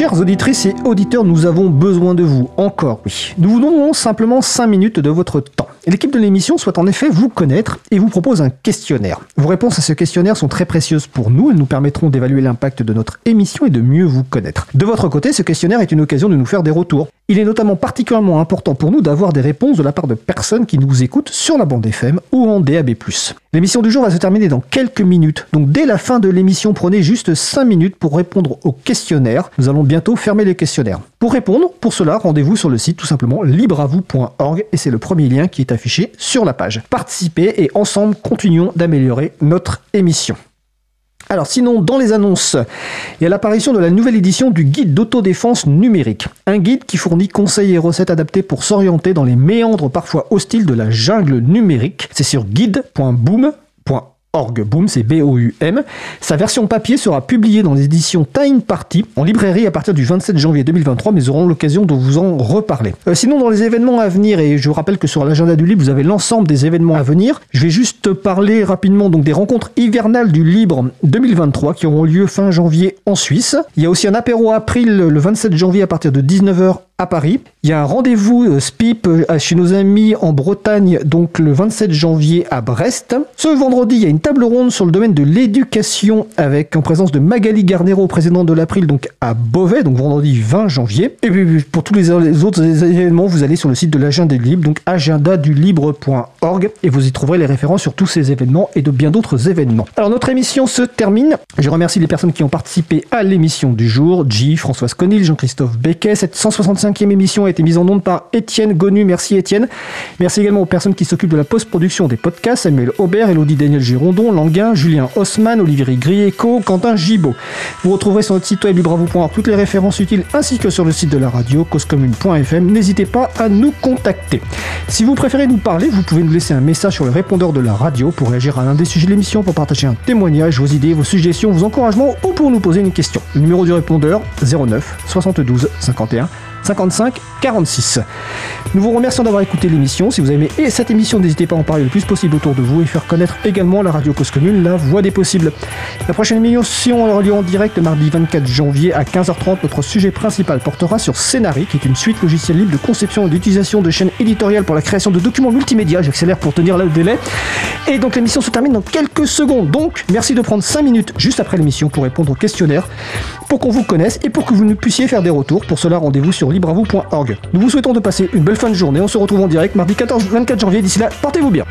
Chères auditrices et auditeurs, nous avons besoin de vous, encore oui. Nous vous donnons simplement 5 minutes de votre temps. L'équipe de l'émission souhaite en effet vous connaître et vous propose un questionnaire. Vos réponses à ce questionnaire sont très précieuses pour nous, elles nous permettront d'évaluer l'impact de notre émission et de mieux vous connaître. De votre côté, ce questionnaire est une occasion de nous faire des retours. Il est notamment particulièrement important pour nous d'avoir des réponses de la part de personnes qui nous écoutent sur la bande FM ou en DAB+. L'émission du jour va se terminer dans quelques minutes, donc dès la fin de l'émission, prenez juste 5 minutes pour répondre au questionnaire. Nous allons bientôt fermer les questionnaires. Pour répondre, pour cela, rendez-vous sur le site tout simplement libreavou.org et c'est le premier lien qui est affiché sur la page. Participez et ensemble continuons d'améliorer notre émission. Alors sinon, dans les annonces, il y a l'apparition de la nouvelle édition du guide d'autodéfense numérique. Un guide qui fournit conseils et recettes adaptés pour s'orienter dans les méandres parfois hostiles de la jungle numérique. C'est sur guide.boom.org. Boom, c'est B-O-U-M. Sa version papier sera publiée dans les éditions Time Party en librairie à partir du 27 janvier 2023, mais nous aurons l'occasion de vous en reparler. Euh, sinon, dans les événements à venir, et je vous rappelle que sur l'agenda du libre, vous avez l'ensemble des événements à venir, je vais juste parler rapidement donc des rencontres hivernales du libre 2023 qui auront lieu fin janvier en Suisse. Il y a aussi un apéro april le 27 janvier à partir de 19h à Paris. Il y a un rendez-vous euh, SPIP euh, chez nos amis en Bretagne, donc le 27 janvier à Brest. Ce vendredi, il y a une table ronde sur le domaine de l'éducation avec en présence de Magali Garnero, présidente de l'April, donc à Beauvais, donc vendredi 20 janvier. Et puis pour tous les autres événements, vous allez sur le site de l'agenda du libre, donc agendadulibre.org, et vous y trouverez les références sur tous ces événements et de bien d'autres événements. Alors notre émission se termine. Je remercie les personnes qui ont participé à l'émission du jour. J, Françoise Conil, Jean-Christophe Becquet, 765 cinquième émission a été mise en onde par Étienne Gonu. Merci Étienne. Merci également aux personnes qui s'occupent de la post-production des podcasts, Samuel Aubert, Elodie Daniel Girondon, Languin, Julien Haussmann, Olivier Grieco, Quentin Gibaud. Vous retrouverez sur notre site web libravo.org toutes les références utiles ainsi que sur le site de la radio causecommune.fm. N'hésitez pas à nous contacter. Si vous préférez nous parler, vous pouvez nous laisser un message sur le répondeur de la radio pour réagir à l'un des sujets de l'émission, pour partager un témoignage, vos idées, vos suggestions, vos encouragements ou pour nous poser une question. Le numéro du répondeur 09 72 51 55 46. Nous vous remercions d'avoir écouté l'émission. Si vous avez aimé cette émission, n'hésitez pas à en parler le plus possible autour de vous et faire connaître également la radio Cause Commune, la voix des possibles. La prochaine émission aura lieu en direct mardi 24 janvier à 15h30. Notre sujet principal portera sur Scénari, qui est une suite logicielle libre de conception et d'utilisation de chaînes éditoriales pour la création de documents multimédia. J'accélère pour tenir le délai. Et donc l'émission se termine dans quelques secondes. Donc merci de prendre 5 minutes juste après l'émission pour répondre au questionnaire, pour qu'on vous connaisse et pour que vous nous puissiez faire des retours. Pour cela, rendez-vous Nous vous souhaitons de passer une belle fin de journée. On se retrouve en direct mardi 14 24 janvier. D'ici là, portez-vous bien.